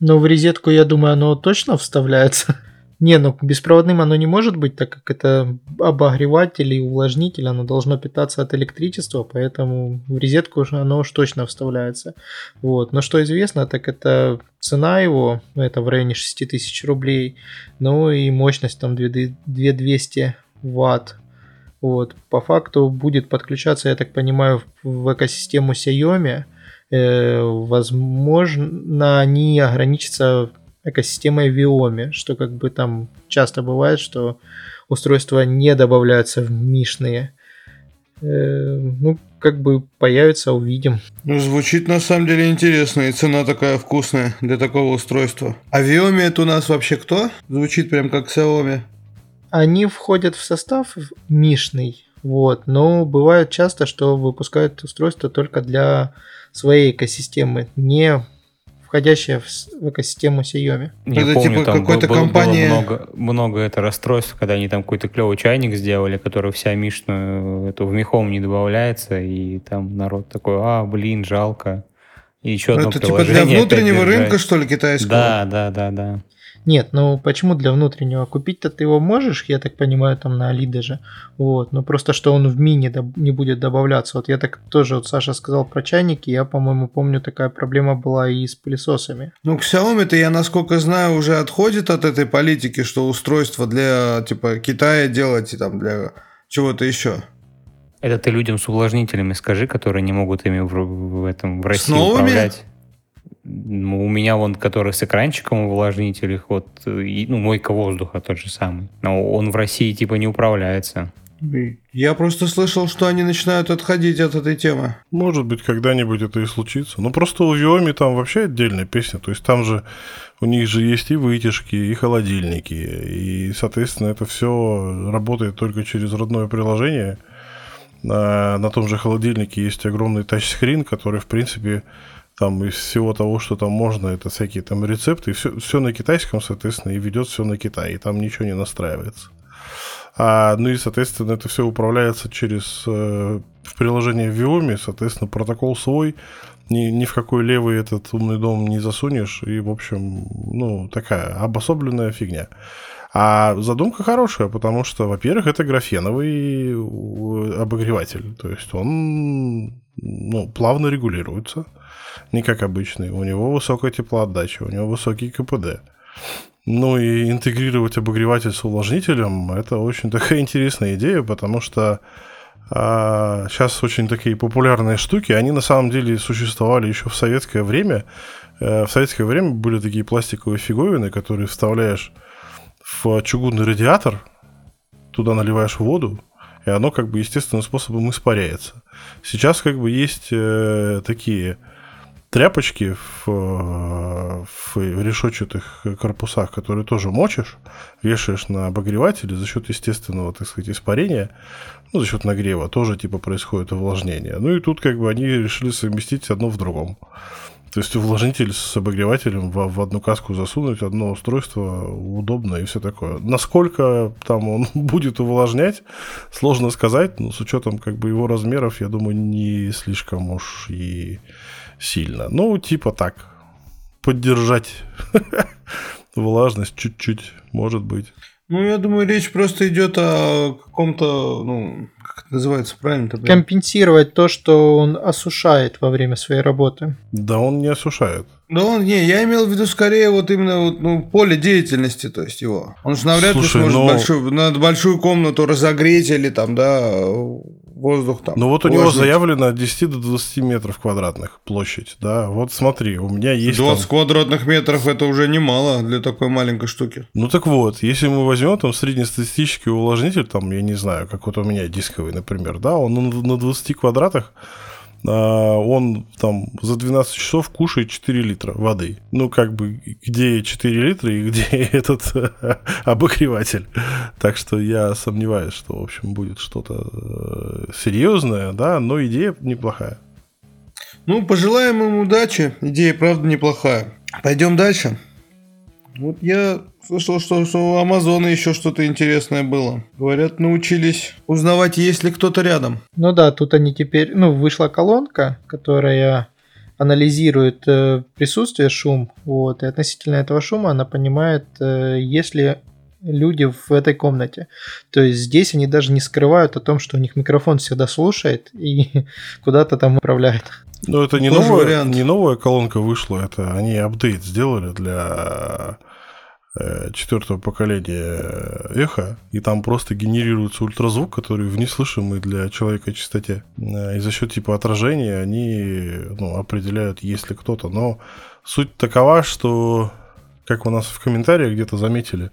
Ну, в розетку, я думаю, оно точно вставляется. Не, ну беспроводным оно не может быть, так как это обогреватель и увлажнитель, оно должно питаться от электричества, поэтому в розетку оно уж точно вставляется. Вот. Но что известно, так это цена его, ну, это в районе 6 тысяч рублей, ну и мощность там 2200 ватт. Вот. По факту будет подключаться, я так понимаю, в экосистему Xiaomi. Э, возможно, они ограничатся экосистемой Viomi, что как бы там часто бывает, что устройства не добавляются в мишные. Э, ну, как бы появится, увидим. Ну, звучит на самом деле интересно, и цена такая вкусная для такого устройства. А Viomi это у нас вообще кто? Звучит прям как Xiaomi они входят в состав мишный, вот, но бывает часто, что выпускают устройство только для своей экосистемы, не входящее в экосистему Xiaomi. Не это помню, типа там какой-то было, компания... Было много, много это расстройств, когда они там какой-то клевый чайник сделали, который вся мишную эту в мехом не добавляется, и там народ такой, а, блин, жалко. И еще одно Это типа для внутреннего рынка, что ли, китайского? Да, да, да, да. Нет, ну почему для внутреннего? Купить-то ты его можешь, я так понимаю, там на Али даже. Вот, но просто что он в мини не будет добавляться. Вот я так тоже, вот Саша сказал про чайники, я, по-моему, помню, такая проблема была и с пылесосами. Ну, Xiaomi-то, я насколько знаю, уже отходит от этой политики, что устройство для, типа, Китая делать и там для чего-то еще. Это ты людям с увлажнителями скажи, которые не могут ими в, в этом в России управлять. Ну, у меня вон, который с экранчиком увлажнитель, вот, и, ну, мойка воздуха тот же самый. Но он в России типа не управляется. Я просто слышал, что они начинают отходить от этой темы. Может быть, когда-нибудь это и случится. Ну, просто у Виоми там вообще отдельная песня. То есть там же у них же есть и вытяжки, и холодильники. И, соответственно, это все работает только через родное приложение. На, на том же холодильнике есть огромный тачскрин, который, в принципе, там из всего того, что там можно, это всякие там рецепты, все, все на китайском, соответственно, и ведет все на Китай, и там ничего не настраивается. А, ну и, соответственно, это все управляется через э, в приложение Viomi, соответственно, протокол свой, ни, ни в какой левый этот умный дом не засунешь, и, в общем, ну, такая обособленная фигня. А задумка хорошая, потому что, во-первых, это графеновый э, обогреватель, то есть он ну, плавно регулируется, не как обычный. У него высокая теплоотдача, у него высокий КПД. Ну и интегрировать обогреватель с увлажнителем – это очень такая интересная идея, потому что а, сейчас очень такие популярные штуки, они на самом деле существовали еще в советское время. А, в советское время были такие пластиковые фиговины, которые вставляешь в чугунный радиатор, туда наливаешь воду, и оно как бы естественным способом испаряется. Сейчас как бы есть э, такие тряпочки в, в решетчатых корпусах, которые тоже мочишь, вешаешь на обогревателе за счет естественного, так сказать, испарения, ну, за счет нагрева тоже типа происходит увлажнение. Ну и тут как бы они решили совместить одно в другом. То есть увлажнитель с обогревателем в, в одну каску засунуть, одно устройство удобно и все такое. Насколько там он будет увлажнять, сложно сказать, но с учетом как бы его размеров, я думаю, не слишком уж и сильно. Ну, типа так, поддержать влажность чуть-чуть, может быть. Ну, я думаю, речь просто идет о каком-то, ну, как это называется правильно? -то, Компенсировать то, что он осушает во время своей работы. Да он не осушает. Да он, не, я имел в виду скорее вот именно вот, ну, поле деятельности, то есть его. Он же навряд ли сможет но... большую, надо большую комнату разогреть или там, да, воздух там. Ну вот у него заявлено от 10 до 20 метров квадратных площадь, да. Вот смотри, у меня есть 20 там... квадратных метров это уже немало для такой маленькой штуки. Ну так вот, если мы возьмем там среднестатистический увлажнитель, там, я не знаю, как вот у меня дисковый, например, да, он на 20 квадратах он там за 12 часов кушает 4 литра воды. Ну, как бы, где 4 литра и где этот обогреватель. Так что я сомневаюсь, что, в общем, будет что-то э, серьезное, да, но идея неплохая. Ну, пожелаем им удачи. Идея, правда, неплохая. Пойдем дальше. Вот я слышал, что, что у Амазона еще что-то интересное было. Говорят, научились узнавать, есть ли кто-то рядом. Ну да, тут они теперь... Ну, вышла колонка, которая анализирует э, присутствие шум, вот, и относительно этого шума она понимает, э, есть ли люди в этой комнате. То есть здесь они даже не скрывают о том, что у них микрофон всегда слушает и куда-то там управляет. Ну, это не, новая, не новая колонка вышла, это они апдейт сделали для четвертого поколения эхо, и там просто генерируется ультразвук, который в неслышимой для человека частоте. Э, и за счет типа отражения они ну, определяют, есть ли кто-то. Но суть такова, что, как у нас в комментариях где-то заметили,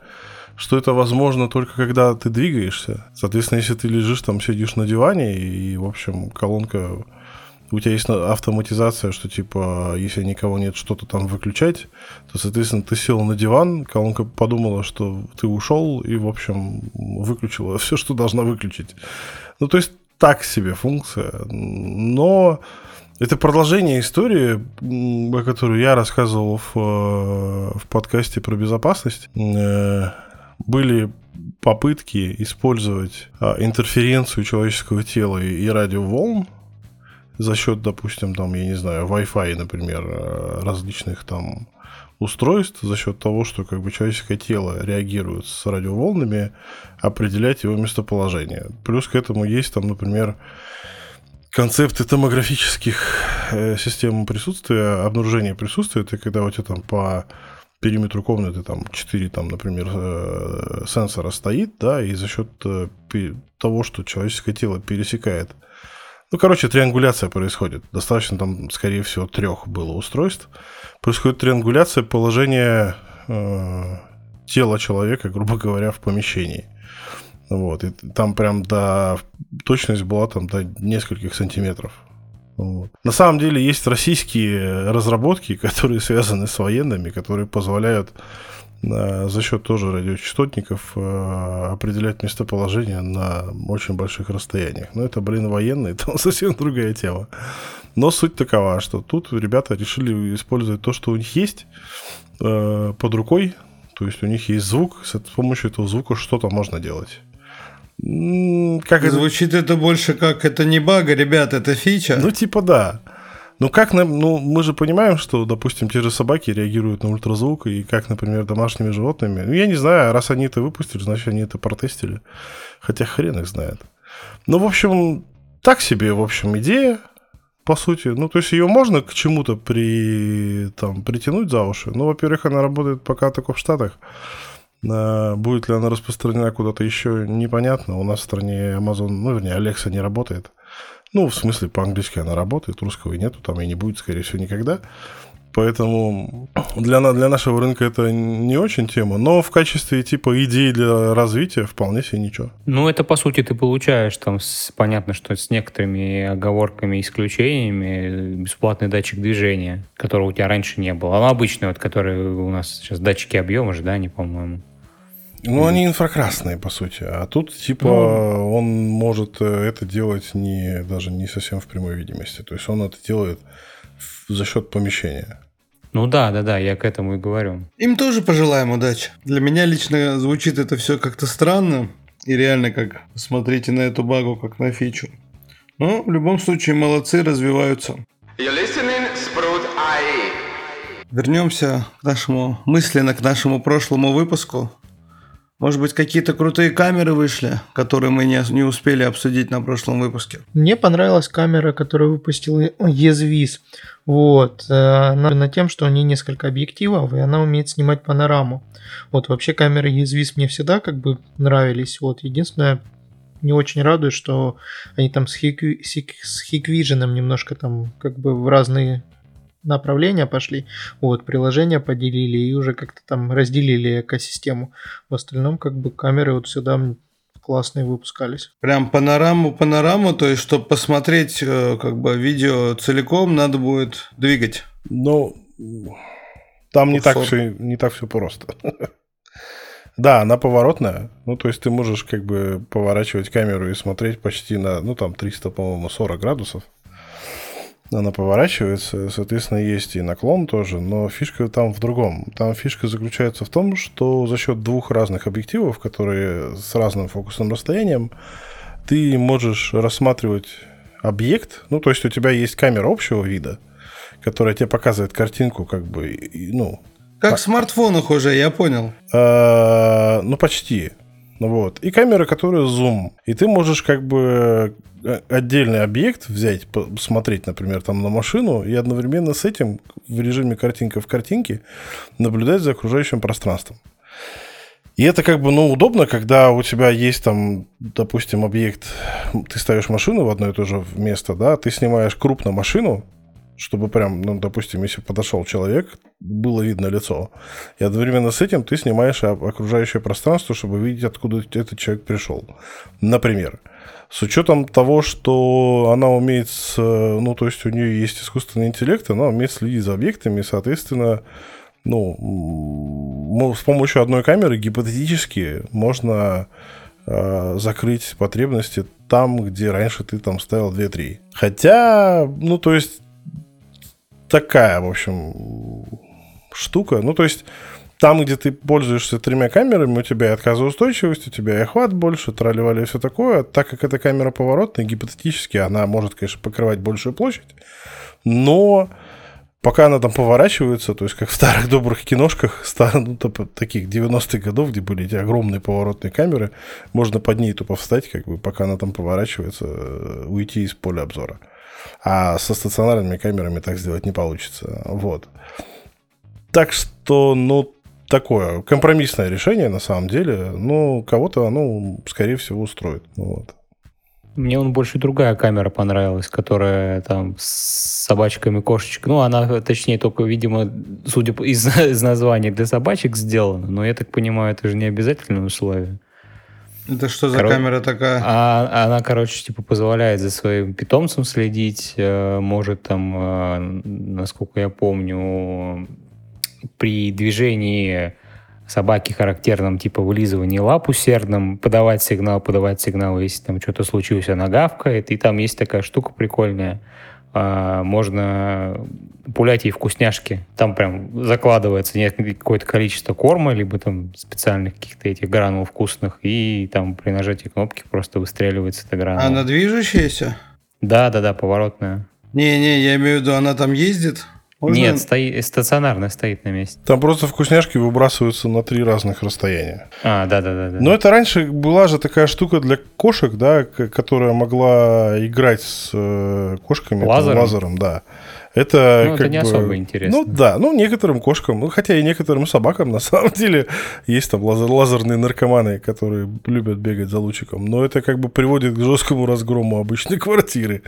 что это возможно только когда ты двигаешься. Соответственно, если ты лежишь там, сидишь на диване, и, в общем, колонка у тебя есть автоматизация, что типа, если никого нет, что-то там выключать, то, соответственно, ты сел на диван, колонка подумала, что ты ушел, и, в общем, выключила все, что должна выключить. Ну, то есть, так себе функция. Но это продолжение истории, о которой я рассказывал в, э, в подкасте про безопасность. Э, были попытки использовать а, интерференцию человеческого тела и радиоволн за счет, допустим, там, я не знаю, Wi-Fi, например, э, различных там устройств за счет того, что как бы человеческое тело реагирует с радиоволнами, определять его местоположение. Плюс к этому есть там, например, концепты томографических э, систем присутствия, обнаружения присутствия, это когда у тебя там по периметру комнаты там 4, там, например, э, сенсора стоит, да, и за счет э, того, что человеческое тело пересекает ну, короче, триангуляция происходит. Достаточно там, скорее всего, трех было устройств. Происходит триангуляция положения э, тела человека, грубо говоря, в помещении. Вот. И там прям до... Точность была там до нескольких сантиметров. Вот. На самом деле есть российские разработки, которые связаны с военными, которые позволяют за счет тоже радиочастотников э, определять местоположение на очень больших расстояниях. Но это, блин, военные, там совсем другая тема. Но суть такова, что тут ребята решили использовать то, что у них есть э, под рукой. То есть у них есть звук, с помощью этого звука что-то можно делать. Как Звучит это... это больше как это не бага, ребят, это фича. Ну, типа да. Ну, как ну, мы же понимаем, что, допустим, те же собаки реагируют на ультразвук, и как, например, домашними животными. Ну, я не знаю, раз они это выпустили, значит, они это протестили. Хотя хрен их знает. Ну, в общем, так себе, в общем, идея, по сути. Ну, то есть ее можно к чему-то при, там, притянуть за уши. Ну, во-первых, она работает пока только в Штатах. Будет ли она распространена куда-то еще, непонятно. У нас в стране Amazon, ну, вернее, Alexa не работает. Ну, в смысле, по-английски она работает, русского нету, там и не будет, скорее всего, никогда. Поэтому для, для нашего рынка это не очень тема, но в качестве типа идеи для развития вполне себе ничего. Ну, это по сути ты получаешь там, с, понятно, что с некоторыми оговорками, исключениями, бесплатный датчик движения, которого у тебя раньше не было. А обычный, вот, который у нас сейчас датчики объема же, да, не по-моему. Ну, они инфракрасные, по сути. А тут, типа, ну, он может э, это делать не, даже не совсем в прямой видимости. То есть он это делает за счет помещения. Ну да, да, да, я к этому и говорю. Им тоже пожелаем удачи. Для меня лично звучит это все как-то странно. И реально как смотрите на эту багу как на фичу. Но в любом случае молодцы, развиваются. Вернемся к нашему мысленно к нашему прошлому выпуску. Может быть, какие-то крутые камеры вышли, которые мы не, не успели обсудить на прошлом выпуске? Мне понравилась камера, которую выпустил Езвиз. Вот. Она тем, что у нее несколько объективов, и она умеет снимать панораму. Вот вообще камеры Езвиз мне всегда как бы нравились. Вот. Единственное, не очень радует, что они там с Hikvision немножко там как бы в разные направления пошли, вот, приложения поделили и уже как-то там разделили экосистему. В остальном, как бы, камеры вот сюда классные выпускались. Прям панораму, панораму, то есть, чтобы посмотреть э, как бы видео целиком, надо будет двигать. Ну, там не так, все, не так все просто. Да, она поворотная. Ну, то есть ты можешь как бы поворачивать камеру и смотреть почти на, ну, там 300, по-моему, 40 градусов она поворачивается, соответственно, есть и наклон тоже, но фишка там в другом. Там фишка заключается в том, что за счет двух разных объективов, которые с разным фокусным расстоянием, ты можешь рассматривать объект, ну, то есть у тебя есть камера общего вида, которая тебе показывает картинку, как бы, ну... Как в смартфонах уже, я понял. А, ну, почти. Вот. И камера, которая зум. И ты можешь как бы отдельный объект взять, посмотреть, например, там на машину, и одновременно с этим в режиме картинка в картинке наблюдать за окружающим пространством. И это как бы, ну, удобно, когда у тебя есть там, допустим, объект, ты ставишь машину в одно и то же место, да, ты снимаешь крупно машину, чтобы прям, ну, допустим, если подошел человек, было видно лицо. И одновременно с этим ты снимаешь окружающее пространство, чтобы видеть, откуда этот человек пришел. Например. С учетом того, что она умеет, ну, то есть у нее есть искусственный интеллект, она умеет следить за объектами, и, соответственно, ну, с помощью одной камеры гипотетически можно э, закрыть потребности там, где раньше ты там ставил 2-3. Хотя, ну, то есть такая, в общем, штука. Ну, то есть, там, где ты пользуешься тремя камерами, у тебя и отказоустойчивость, у тебя и охват больше, тролливали и все такое. Так как эта камера поворотная, гипотетически она может, конечно, покрывать большую площадь, но пока она там поворачивается, то есть как в старых добрых киношках, стар, ну, таких 90-х годов, где были эти огромные поворотные камеры, можно под ней тупо встать, как бы, пока она там поворачивается, э, уйти из поля обзора. А со стационарными камерами так сделать не получится. Вот. Так что, ну, такое компромиссное решение на самом деле. Ну, кого-то оно, скорее всего, устроит. Вот. Мне он больше другая камера понравилась, которая там с собачками, кошечкой. Ну, она, точнее, только, видимо, судя из, из названия, для собачек сделана. Но я так понимаю, это же не обязательное условие. Это что за Кор... камера такая? А, она, короче, типа позволяет за своим питомцем следить, э, может там, э, насколько я помню, при движении собаки характерном типа вылизывании лап усердном, подавать сигнал, подавать сигнал, если там что-то случилось, она гавкает. И там есть такая штука прикольная. А, можно пулять ей вкусняшки. Там прям закладывается какое-то количество корма, либо там специальных каких-то этих гранул вкусных, и там при нажатии кнопки просто выстреливается эта гранула. Она движущаяся? Да, да, да, поворотная. Не-не, я имею в виду, она там ездит? Можно... Нет, стоит, стационарно стоит на месте. Там просто вкусняшки выбрасываются на три разных расстояния. А, да, да, да. да. Но это раньше была же такая штука для кошек, да, которая могла играть с э, кошками лазером, лазером да. Это, ну, как это не бы, особо интересно. Ну да, ну некоторым кошкам, ну хотя и некоторым собакам на самом деле есть там лазер, лазерные наркоманы, которые любят бегать за лучиком, но это как бы приводит к жесткому разгрому обычной квартиры.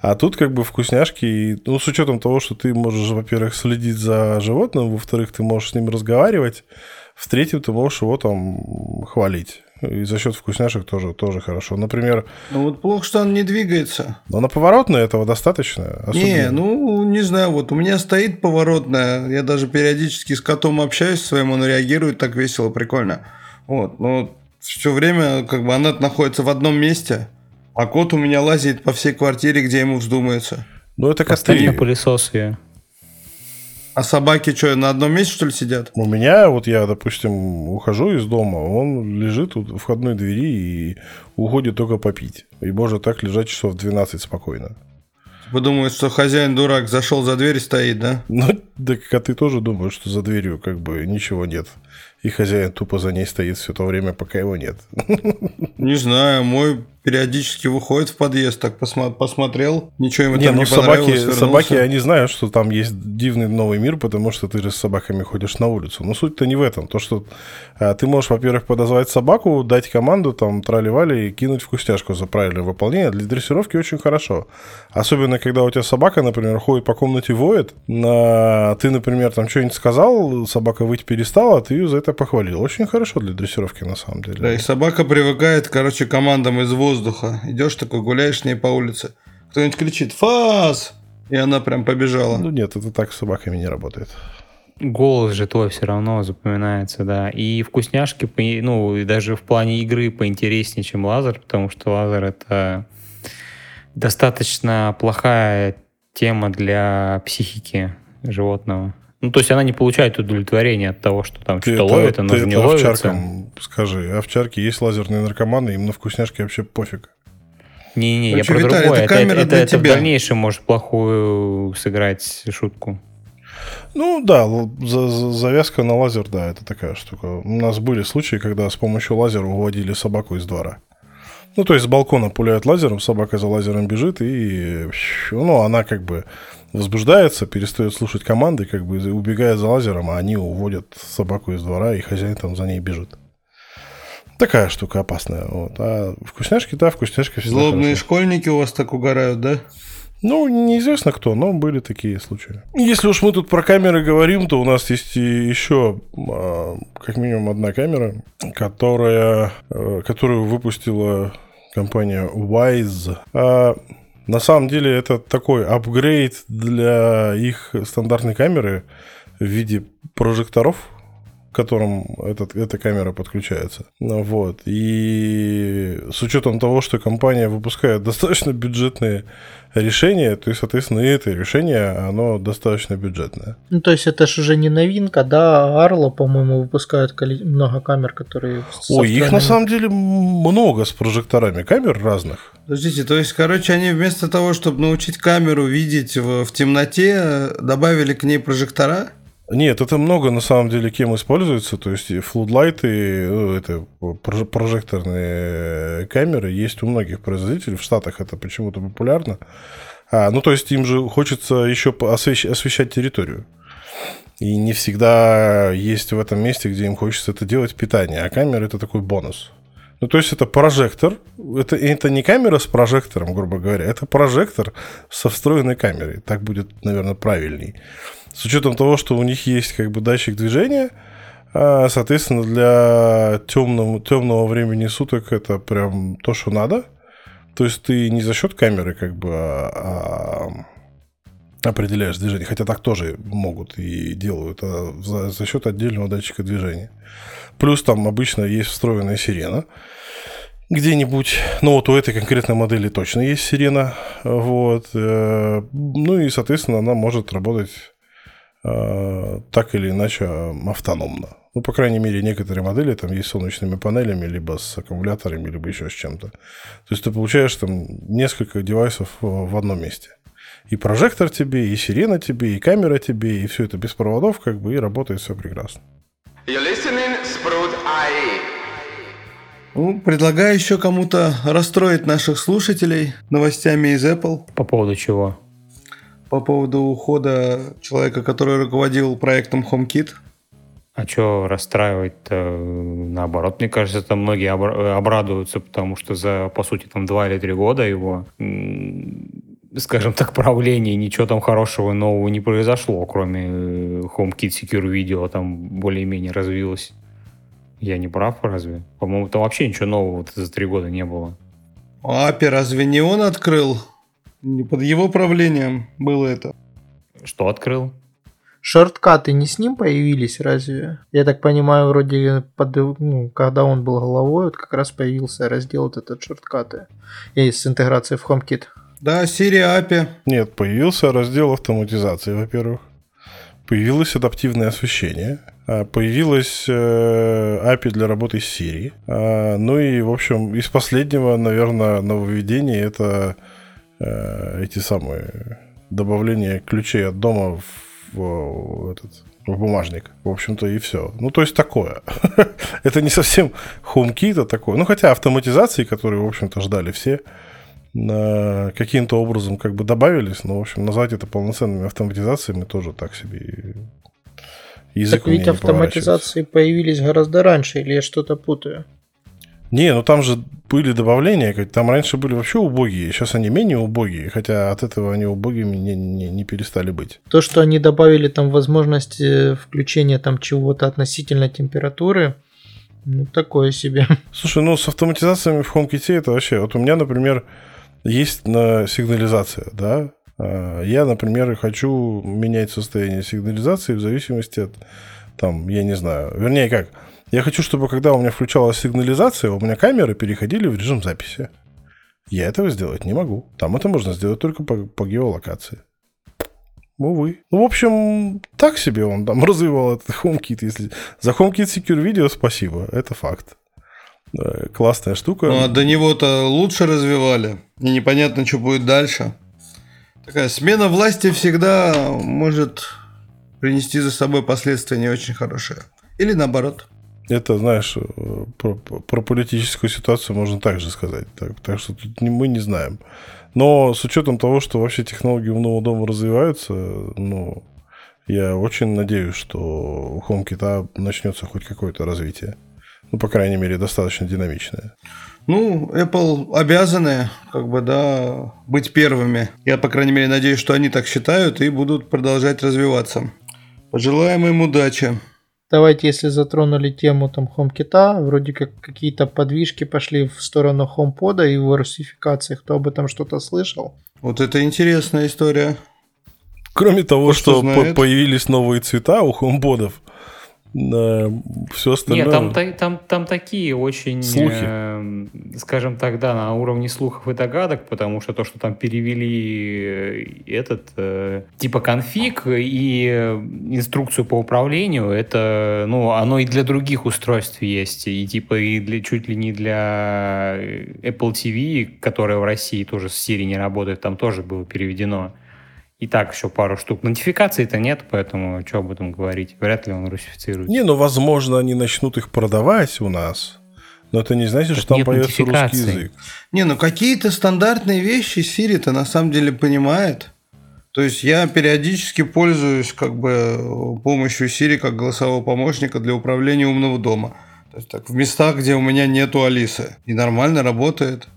А тут как бы вкусняшки, ну, с учетом того, что ты можешь, во-первых, следить за животным, во-вторых, ты можешь с ним разговаривать, в-третьем, ты можешь его там хвалить. И за счет вкусняшек тоже, тоже хорошо. Например... Ну вот плохо, что он не двигается. Но на поворотной этого достаточно. Особенно... Не, ну, не знаю, вот у меня стоит поворотная, я даже периодически с котом общаюсь своим, он реагирует так весело, прикольно. Вот, но все время как бы она находится в одном месте, а кот у меня лазит по всей квартире, где ему вздумается. Ну, это коты. на пылесос ее. А собаки что, на одном месте, что ли, сидят? У меня, вот я, допустим, ухожу из дома, он лежит у входной двери и уходит только попить. И может так лежать часов 12 спокойно. Вы думаете, что хозяин дурак зашел за дверь и стоит, да? Ну, да коты тоже думают, что за дверью как бы ничего нет и хозяин тупо за ней стоит все то время, пока его нет. Не знаю, мой периодически выходит в подъезд, так посма- посмотрел, ничего ему не, там ну, не собаки, понравилось, собаки, они знают, что там есть дивный новый мир, потому что ты же с собаками ходишь на улицу. Но суть-то не в этом. То, что а, ты можешь, во-первых, подозвать собаку, дать команду, там, трали-вали и кинуть вкусняшку за правильное выполнение. Для дрессировки очень хорошо. Особенно, когда у тебя собака, например, ходит по комнате, воет, на... ты, например, там что-нибудь сказал, собака выть перестала, ты ее за это похвалил. Очень хорошо для дрессировки, на самом деле. Да, и собака привыкает, короче, командам из воздуха. Идешь такой, гуляешь с ней по улице. Кто-нибудь кричит «Фас!» И она прям побежала. Ну нет, это так с собаками не работает. Голос же твой все равно запоминается, да. И вкусняшки, ну, и даже в плане игры поинтереснее, чем лазер, потому что лазер — это достаточно плохая тема для психики животного. Ну, то есть она не получает удовлетворения от того, что там что-то ловит, она же не ловится. Овчаркам скажи, овчарки есть лазерные наркоманы, им на вкусняшки вообще пофиг. Не-не, я про Виталий, другое. Это, это, это, это в дальнейшем может плохую сыграть шутку. Ну да, завязка на лазер, да, это такая штука. У нас были случаи, когда с помощью лазера уводили собаку из двора. Ну, то есть с балкона пуляют лазером, собака за лазером бежит, и ну, она как бы возбуждается, перестает слушать команды, как бы убегает за лазером, а они уводят собаку из двора, и хозяин там за ней бежит. Такая штука опасная. Вот. А вкусняшки, да, вкусняшки всегда Злобные хорошо. школьники у вас так угорают, да? Ну, неизвестно кто, но были такие случаи. Если уж мы тут про камеры говорим, то у нас есть еще а, как минимум одна камера, которая, э, которую выпустила компания Wise. На самом деле это такой апгрейд для их стандартной камеры в виде прожекторов, к которым этот, эта камера подключается. Вот. И с учетом того, что компания выпускает достаточно бюджетные решения, то есть, соответственно, и это решение, оно достаточно бюджетное. Ну, то есть это же уже не новинка, да, Арла, по-моему, выпускают много камер, которые... Ой, их на самом деле много с прожекторами камер разных. Подождите, то есть, короче, они вместо того, чтобы научить камеру видеть в, в темноте, добавили к ней прожектора? Нет, это много на самом деле кем используется. То есть флудлайты, ну, это прожекторные камеры есть у многих производителей. В Штатах это почему-то популярно. А, ну, то есть им же хочется еще освещ- освещать территорию. И не всегда есть в этом месте, где им хочется это делать, питание. А камера это такой бонус. Ну, то есть это прожектор. Это, это не камера с прожектором, грубо говоря. Это прожектор со встроенной камерой. Так будет, наверное, правильней с учетом того, что у них есть как бы датчик движения, а, соответственно, для темного, темного времени суток это прям то, что надо. То есть ты не за счет камеры как бы а, а определяешь движение, хотя так тоже могут и делают, а за, за счет отдельного датчика движения. Плюс там обычно есть встроенная сирена где-нибудь. Ну, вот у этой конкретной модели точно есть сирена. Вот. Э, ну и, соответственно, она может работать Э, так или иначе автономно. Ну, по крайней мере, некоторые модели там есть с солнечными панелями, либо с аккумуляторами, либо еще с чем-то. То есть ты получаешь там несколько девайсов в одном месте. И прожектор тебе, и сирена тебе, и камера тебе, и все это без проводов, как бы, и работает все прекрасно. Ну, предлагаю еще кому-то расстроить наших слушателей новостями из Apple. По поводу чего? по поводу ухода человека, который руководил проектом HomeKit. А что расстраивать-то? Наоборот, мне кажется, там многие обрадуются, потому что за, по сути, там два или три года его, скажем так, правления ничего там хорошего нового не произошло, кроме э, HomeKit Secure Video там более-менее развилось. Я не прав, разве? По-моему, там вообще ничего нового вот за три года не было. А API разве не он открыл не под его правлением было это. Что открыл? Шорткаты не с ним появились, разве? Я так понимаю, вроде под, ну, когда он был головой, вот как раз появился раздел вот этот шорткаты. Есть с интеграцией в HomeKit. Да, Siri API. Нет, появился раздел автоматизации, во-первых. Появилось адаптивное освещение. А, появилась э, API для работы с Siri. А, ну и, в общем, из последнего, наверное, нововведение это Э, эти самые добавления ключей от дома в, этот в бумажник. В общем-то, и все. Ну, то есть такое. Это не совсем HomeKit, а такое. Ну, хотя автоматизации, которые, в общем-то, ждали все, каким-то образом как бы добавились, но, в общем, назвать это полноценными автоматизациями тоже так себе язык Так ведь автоматизации появились гораздо раньше, или я что-то путаю? Не, ну там же были добавления, там раньше были вообще убогие, сейчас они менее убогие, хотя от этого они убогими не, не, не перестали быть. То, что они добавили там возможность э, включения там чего-то относительно температуры, ну, такое себе. Слушай, ну с автоматизациями в HomeKit это вообще... Вот у меня, например, есть на сигнализация, да? А, я, например, хочу менять состояние сигнализации в зависимости от, там, я не знаю, вернее как, я хочу, чтобы когда у меня включалась сигнализация, у меня камеры переходили в режим записи. Я этого сделать не могу. Там это можно сделать только по, по геолокации. Увы. Ну, в общем, так себе он там развивал этот HomeKit. Если... За HomeKit Secure Video спасибо, это факт. Классная штука. Ну, а до него-то лучше развивали. И непонятно, что будет дальше. Такая смена власти всегда может принести за собой последствия не очень хорошие. Или наоборот. Это, знаешь, про, про политическую ситуацию можно также сказать. Так, так что тут мы не знаем. Но с учетом того, что вообще технологии умного дома развиваются, ну, я очень надеюсь, что у HomeKit начнется хоть какое-то развитие. Ну, по крайней мере, достаточно динамичное. Ну, Apple обязаны, как бы, да, быть первыми. Я, по крайней мере, надеюсь, что они так считают и будут продолжать развиваться. Пожелаем им удачи. Давайте, если затронули тему там HomeKit, вроде как какие-то подвижки пошли в сторону HomePod и в русификациях, кто об этом что-то слышал? Вот это интересная история. Кроме того, Кто что, что появились новые цвета у HomePod'ов, все остальное... Нет, там, та- там, там такие очень, Слухи. э, скажем так, да, на уровне слухов и догадок, потому что то, что там перевели э, этот, э, типа конфиг и э, инструкцию по управлению, это, ну, оно и для других устройств есть, и типа и для, чуть ли не для Apple TV, которая в России тоже с Siri не работает, там тоже было переведено. И так еще пару штук. Нотификаций-то нет, поэтому что об этом говорить? Вряд ли он русифицирует. Не, ну, возможно, они начнут их продавать у нас. Но это не значит, Так что там появится русский язык. Не, ну какие-то стандартные вещи Siri-то на самом деле понимает. То есть я периодически пользуюсь как бы помощью Siri как голосового помощника для управления умного дома. То есть так в местах, где у меня нету Алисы. И нормально работает.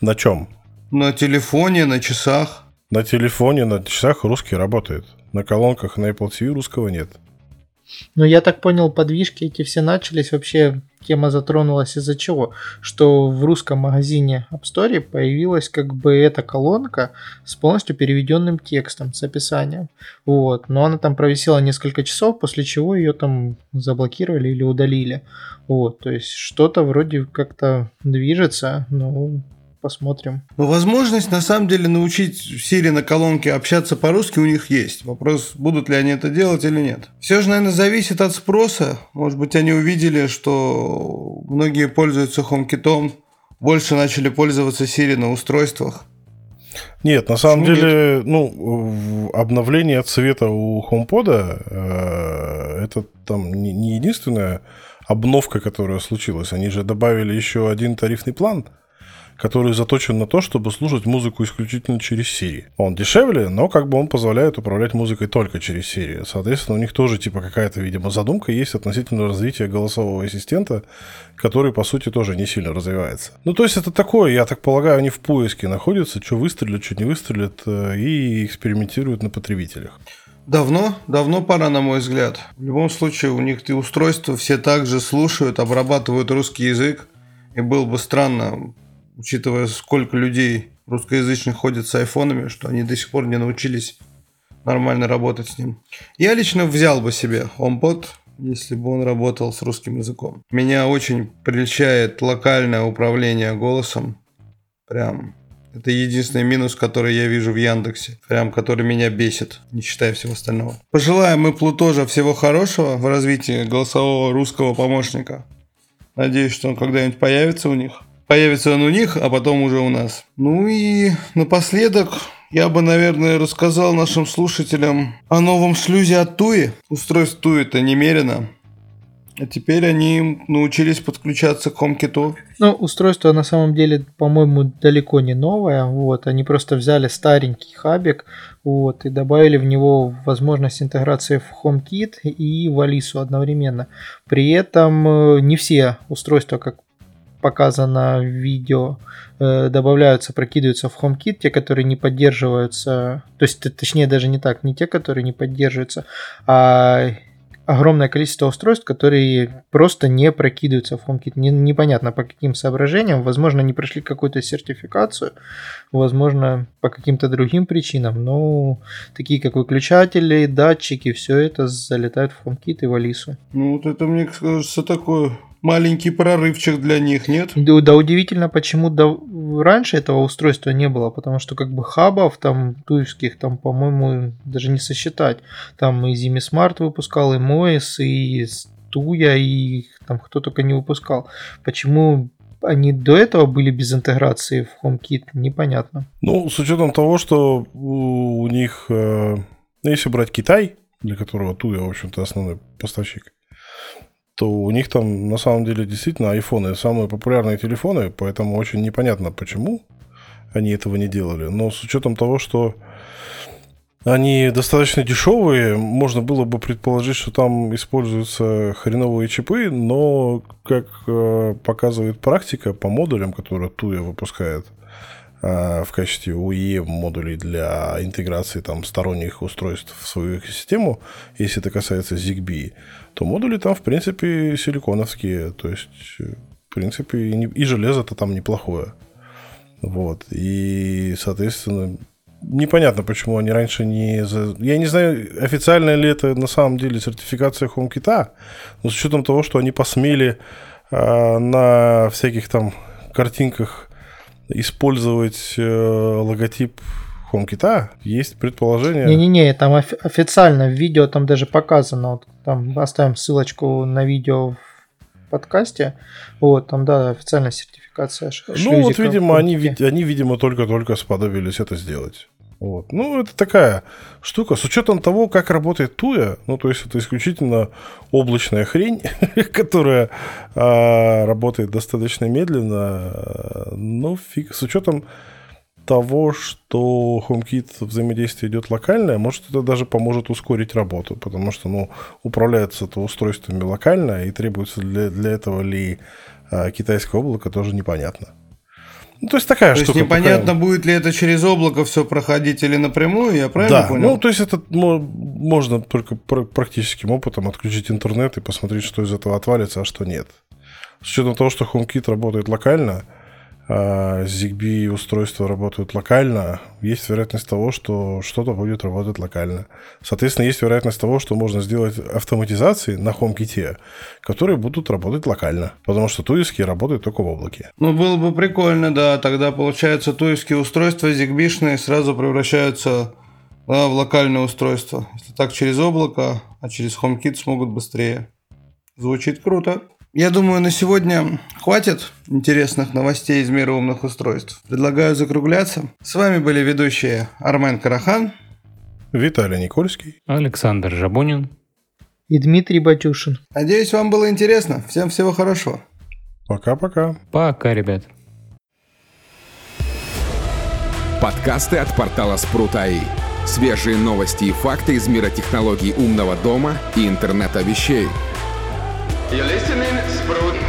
На чем? На телефоне, на часах. На телефоне, на часах русский работает. На колонках на Apple TV русского нет. Но я так понял, подвижки эти все начались. Вообще тема затронулась из-за чего? Что в русском магазине App Store появилась как бы эта колонка с полностью переведенным текстом, с описанием. Вот. Но она там провисела несколько часов, после чего ее там заблокировали или удалили. Вот. То есть что-то вроде как-то движется. Ну, посмотрим. Но возможность на самом деле научить Siri на колонке общаться по-русски у них есть. Вопрос, будут ли они это делать или нет. Все же, наверное, зависит от спроса. Может быть, они увидели, что многие пользуются HomeKit, больше начали пользоваться Siri на устройствах. Нет, на самом Почему деле, ну, в- обновление цвета у HomePod э, это там не, не единственная обновка, которая случилась. Они же добавили еще один тарифный план, который заточен на то, чтобы слушать музыку исключительно через Siri. Он дешевле, но как бы он позволяет управлять музыкой только через Siri. Соответственно, у них тоже типа какая-то, видимо, задумка есть относительно развития голосового ассистента, который, по сути, тоже не сильно развивается. Ну, то есть это такое, я так полагаю, они в поиске находятся, что выстрелят, что не выстрелят, э, и экспериментируют на потребителях. Давно, давно пора, на мой взгляд. В любом случае, у них и устройства все также слушают, обрабатывают русский язык. И было бы странно, учитывая, сколько людей русскоязычных ходят с айфонами, что они до сих пор не научились нормально работать с ним. Я лично взял бы себе HomePod, если бы он работал с русским языком. Меня очень прельщает локальное управление голосом. Прям это единственный минус, который я вижу в Яндексе. Прям, который меня бесит, не считая всего остального. Пожелаем мы тоже всего хорошего в развитии голосового русского помощника. Надеюсь, что он когда-нибудь появится у них. Появится он у них, а потом уже у нас. Ну и напоследок я бы, наверное, рассказал нашим слушателям о новом шлюзе от Туи. Устройств Туи-то немерено. А теперь они научились подключаться к HomeKit. Ну, устройство на самом деле, по-моему, далеко не новое. Вот, они просто взяли старенький хабик, вот, и добавили в него возможность интеграции в HomeKit и в Алису одновременно. При этом э, не все устройства, как показано в видео, э, добавляются, прокидываются в HomeKit, те, которые не поддерживаются, то есть, точнее, даже не так, не те, которые не поддерживаются, а огромное количество устройств, которые просто не прокидываются в HomeKit. Не- непонятно по каким соображениям. Возможно, не прошли какую-то сертификацию, возможно, по каким-то другим причинам. Но такие как выключатели, датчики, все это залетает в HomeKit и в Алису. Ну, вот это, мне кажется, такой маленький прорывчик для них, нет? Да, да удивительно, почему да- раньше этого устройства не было, потому что как бы хабов там туевских там, по-моему, даже не сосчитать. Там и Zimi Smart выпускал, и Moes, и Туя, и там кто только не выпускал. Почему они до этого были без интеграции в HomeKit, непонятно. Ну, с учетом того, что у, них, э, ну, если брать Китай, для которого Туя, в общем-то, основной поставщик, то у них там на самом деле действительно айфоны самые популярные телефоны, поэтому очень непонятно, почему они этого не делали. Но с учетом того, что они достаточно дешевые, можно было бы предположить, что там используются хреновые чипы, но, как э, показывает практика по модулям, которые Туя выпускает, в качестве UE модулей для интеграции там сторонних устройств в свою систему, если это касается ZigBee, то модули там, в принципе, силиконовские, то есть, э, в принципе, и, не- и железо-то там неплохое. Вот, и, соответственно, непонятно, почему они раньше не... За... Я не знаю, официально ли это на самом деле сертификация HomeKit, но с учетом того, что они посмели э, на всяких там картинках использовать э, логотип HomeKit, есть предположение... Не-не-не, там офи- официально в видео там даже показано, вот, там оставим ссылочку на видео в подкасте, вот, там, да, официальная сертификация. Ну, вот, видимо, они, они, видимо, только-только сподобились это сделать. Вот. Ну, это такая штука. С учетом того, как работает Туя, ну, то есть это исключительно облачная хрень, которая а, работает достаточно медленно. Ну, фиг. С учетом того, что HomeKit взаимодействие идет локальное, может, это даже поможет ускорить работу, потому что, ну, управляется это устройствами локально, и требуется для, для этого ли а, китайское облако, тоже непонятно. Ну, то есть такая то штука. То есть непонятно, пока... будет ли это через облако все проходить или напрямую, я правильно да, понял? Ну, то есть это можно только практическим опытом отключить интернет и посмотреть, что из этого отвалится, а что нет. С учетом того, что HomeKit работает локально, ZigBee устройства работают локально, есть вероятность того, что что-то будет работать локально. Соответственно, есть вероятность того, что можно сделать автоматизации на HomeKit, которые будут работать локально, потому что туевские работают только в облаке. Ну, было бы прикольно, да. Тогда, получается, туевские устройства ZigBee сразу превращаются да, в локальное устройство. Если так через облако, а через HomeKit смогут быстрее. Звучит круто. Я думаю, на сегодня хватит интересных новостей из мира умных устройств. Предлагаю закругляться. С вами были ведущие Армен Карахан, Виталий Никольский, Александр Жабунин и Дмитрий Батюшин. Надеюсь, вам было интересно. Всем всего хорошего. Пока-пока. Пока, ребят. Подкасты от портала Спрут.АИ. Свежие новости и факты из мира технологий умного дома и интернета вещей. You're listening, Sprout